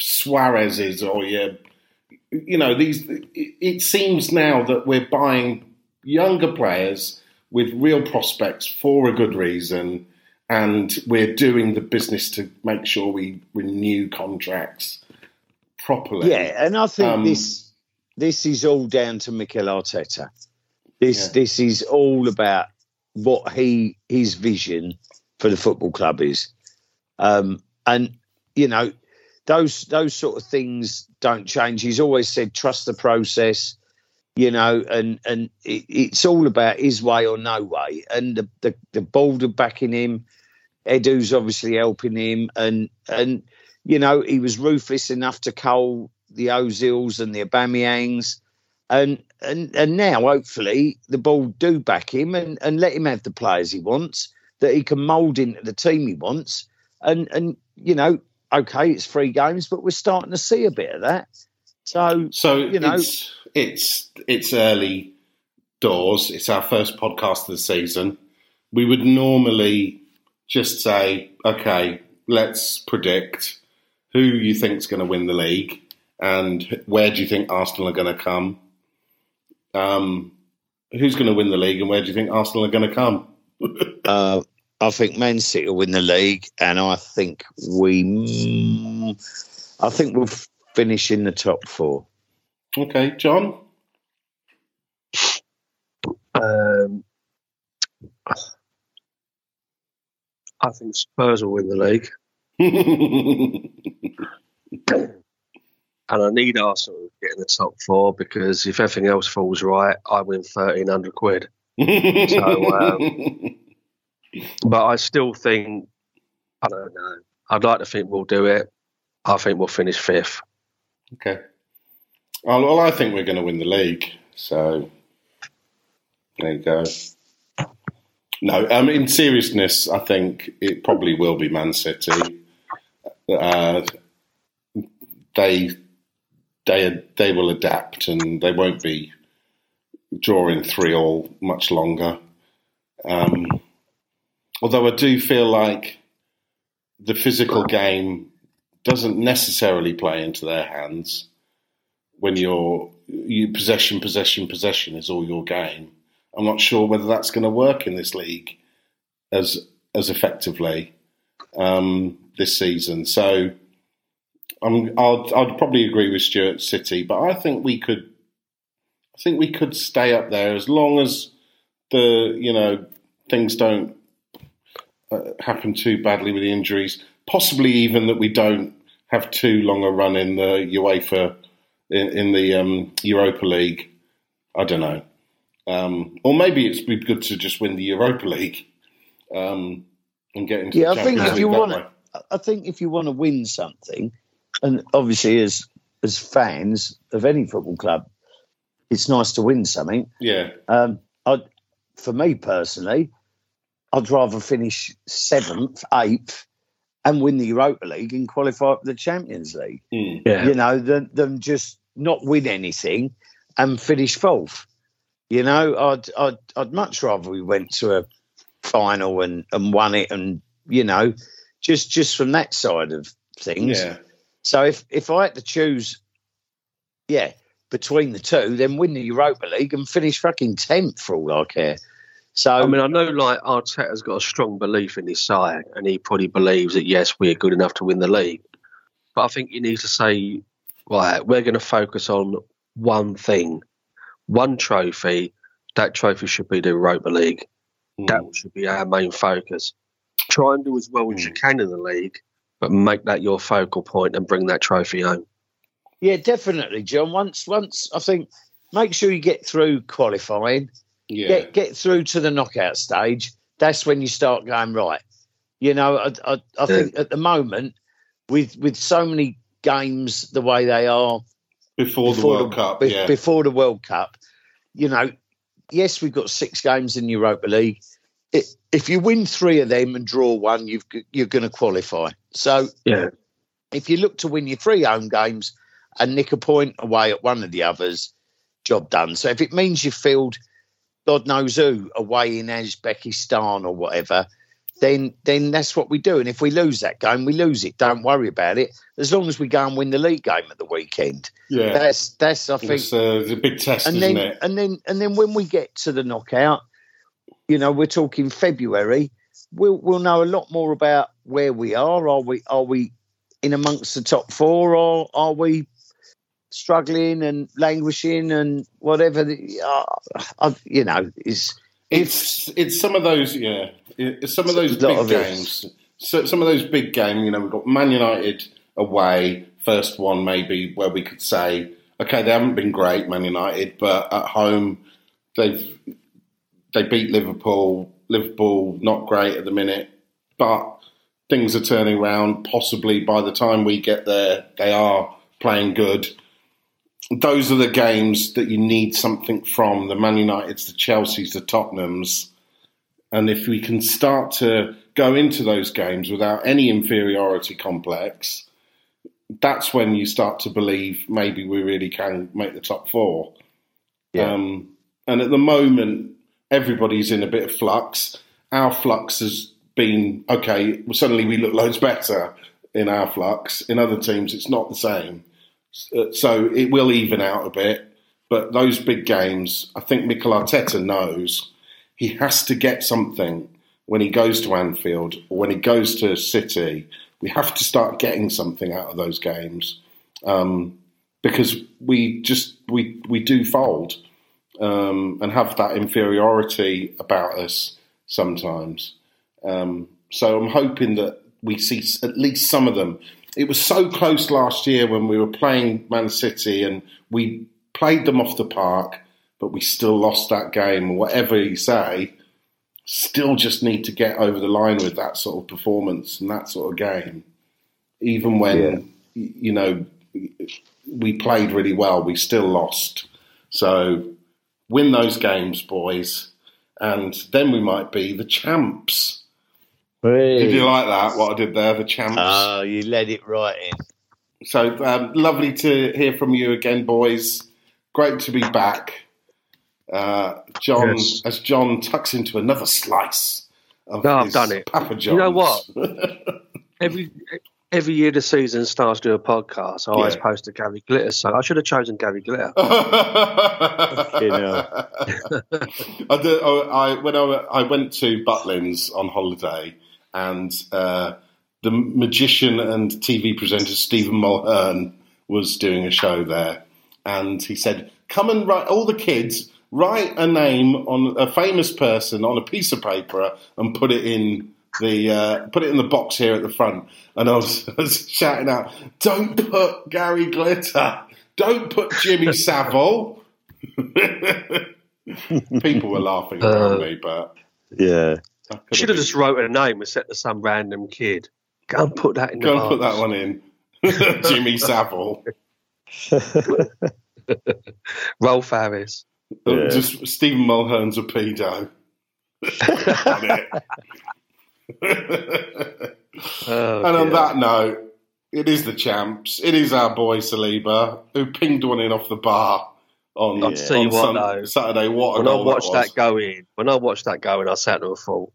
Suarez's or your you know these. It, seems now that we're buying younger players with real prospects for a good reason. And we're doing the business to make sure we renew contracts properly. Yeah, and I think Um, this this is all down to Mikel Arteta. This Yeah. this is all about what he his vision for the football club is, um, and you know those those sort of things don't change. He's always said trust the process, you know, and and it, it's all about his way or no way, and the the, the board are backing him. Edu's obviously helping him, and and you know he was ruthless enough to cull the Ozils and the Aubameyangs, and and and now hopefully the ball do back him and and let him have the players he wants that he can mould into the team he wants, and and you know okay it's three games, but we're starting to see a bit of that. So So You know- it's it's it's early doors. It's our first podcast of the season. We would normally just say, okay, let's predict who you think's going to win the league and where do you think Arsenal are going to come. Um, who's going to win the league and where do you think Arsenal are going to come? uh, I think Man City will win the league, and I think we, mm, I think we'll finish in the top four. Okay, John. Um, I think Spurs will win the league. and I need Arsenal to get in the top four because if everything else falls right, I win thirteen hundred quid. So, um, but I still think I don't know. I'd like to think we'll do it. I think we'll finish fifth. Okay. Well, well, I think we're going to win the league. So there you go. No, um, in seriousness, I think it probably will be Man City. Uh, they they they will adapt and they won't be drawing three all much longer. Um, although I do feel like the physical game doesn't necessarily play into their hands when you're you possession, possession, possession is all your game. I'm not sure whether that's going to work in this league as as effectively um, this season. So I'm, I'll, I'd probably agree with Stuart City, but I think we could. I think we could stay up there as long as the you know things don't uh, happen too badly with the injuries. Possibly even that we don't have too long a run in the UEFA in, in the um, Europa League. I don't know. Um, or maybe it's be good to just win the Europa League um, and get into Yeah, the I think if you want to, I think if you want to win something, and obviously as as fans of any football club, it's nice to win something. Yeah, Um, I, for me personally, I'd rather finish seventh, eighth, and win the Europa League and qualify for the Champions League. Mm. Yeah, You know, than than just not win anything and finish fourth. You know, I'd I'd I'd much rather we went to a final and and won it, and you know, just just from that side of things. yeah. So if if I had to choose, yeah, between the two, then win the Europa League and finish fucking tenth for all I care. So I mean, I know like Arteta's got a strong belief in his side, and he probably believes that yes, we're good enough to win the league. But I think you need to say, right, we're going to focus on one thing, one trophy. That trophy should be the Europa League. Hmm. That should be our main focus. Try and do as well as you hmm. can in the league, but make that your focal point and bring that trophy home. yeah, definitely, John. Once once I think make sure you get through qualifying, yeah. get get through to the knockout stage. That's when you start going right. You know, I, I, I think at the moment with with so many games the way they are before, the before World Cup. be- yeah, before the World Cup, you know, yes, we've got six games in Europa League. It, if you win three of them and draw one, you've, g- you're going to qualify. So Yeah, if you look to win your three home games and nick a point away at one of the others, job done. So if it means you field God knows who away in Uzbekistan or whatever, then then that's what we do. And if we lose that game, we lose it. Don't worry about it. As long as we go and win the league game at the weekend, yeah. that's that's I think It's, uh, it's a big test, and isn't then it? and then and then when we get to the knockout, you know, we're talking February. We'll we'll know a lot more about where we are. Are we are we in amongst the top four, or are we struggling and languishing and whatever? The, uh, uh, you know, is It's it's some of those yeah, it's some of those big of games. So some of those big games, you know, we've got Man United away, first one maybe where we could say, okay, they haven't been great, Man United, but at home they've they beat Liverpool. Liverpool not great at the minute, but things are turning around. Possibly by the time we get there, they are playing good. Those are the games that you need something from the Man Uniteds, the Chelseas, the Tottenhams. And if we can start to go into those games without any inferiority complex, that's when you start to believe maybe we really can make the top four. Yeah. Um, and at the moment, everybody's in a bit of flux. Our flux has been okay. Well, suddenly we look loads better in our flux. In other teams, it's not the same. Uh, So it will even out a bit. But those big games, I think Mikel Arteta knows he has to get something when he goes to Anfield or when he goes to City. We have to start getting something out of those games um, because we just we we do fold um, and have that inferiority about us sometimes. Um, so I'm hoping that we see at least some of them. It was so close last year when we were playing Man City and we played them off the park, but we still lost that game. Whatever you say, still just need to get over the line with that sort of performance and that sort of game. Even when Yeah. you know we played really well, we still lost. So win those games, boys, and then we might be the champs. Did you like that? What I did there, the champs. Oh, you led it right in. So um, lovely to hear from you again, boys. Great to be back. Uh, John, Yes. as John tucks into another slice of No, I've his done it. Papa John's. You know what? Every every year the season starts to do a podcast. I always Yeah. post a Gary Glitter, so I should have chosen Gary Glitter. you know. I, did, I, I when I, I went to Butlins on holiday, and uh, the magician and TV presenter Stephen Mulhern was doing a show there, and he said, "Come and write all the kids." Write a name on a famous person on a piece of paper and put it in the uh, put it in the box here at the front. And I was, I was shouting out, "Don't put Gary Glitter! Don't put Jimmy Savile!" People were laughing around Uh, me, but Yeah. I Should have just wrote a name and set to some random kid. Go and put that in the go and put that one in. Jimmy Savile, Rolf Harris. Uh, yeah. just Stephen Mulhern's a pedo. On it. Oh, And on dear. that note, it is the champs. It is our boy Saliba who pinged one in off the bar on, I'll tell you on what, Sun- though. Saturday. What a when I watched that, that, go in, when I watched that go in, I sat there and thought,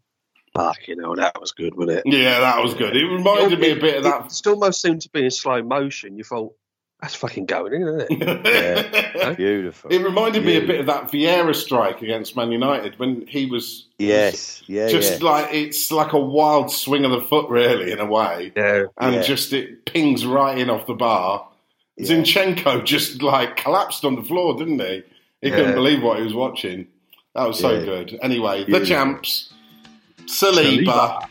"Fuck, you know, that was good, wasn't it?" Yeah, that was good. It reminded me a bit of It that. still almost seemed to be in slow motion. You thought, "That's fucking going in, isn't it?" Beautiful. It reminded me a bit of that Vieira strike against Man United when he was Yes. Yeah. just yeah. like it's like a wild swing of the foot, really, in a way, yeah. and Yeah. just it pings right in off the bar. Yeah. Zinchenko just like collapsed on the floor, didn't he? He couldn't believe what he was watching. That was so Yeah. good. Anyway, the Beautiful. champs, Saliba.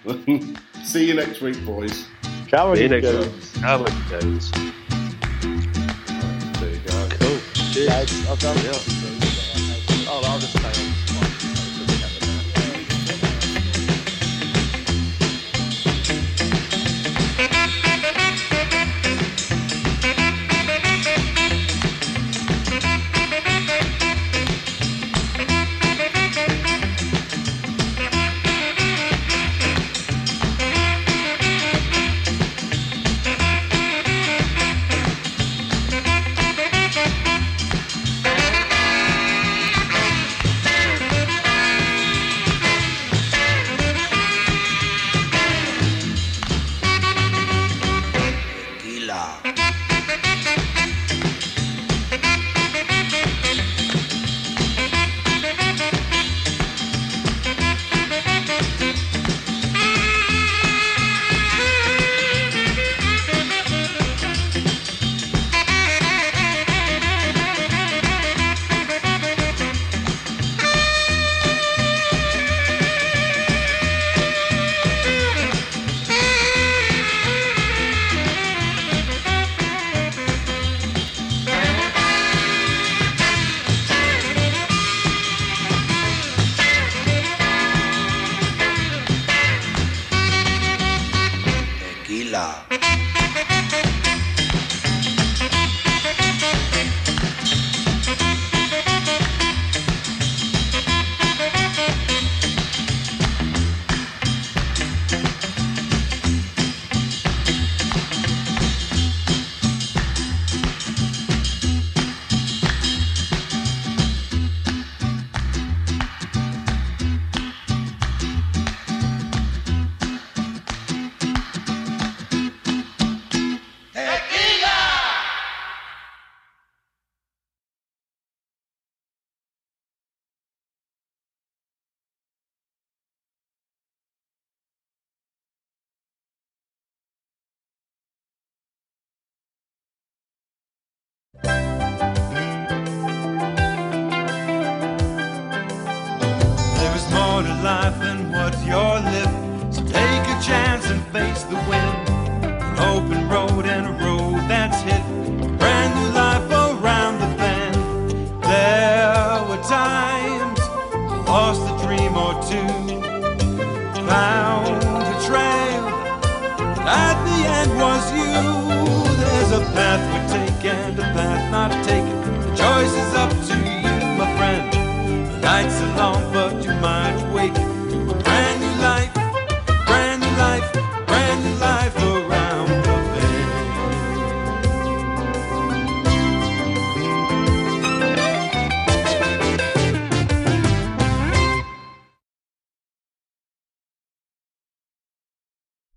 See you next week, boys. Come on, See you you next go. week. How many goes? There you go. Cool. Cheers. Lads, I've done Oh,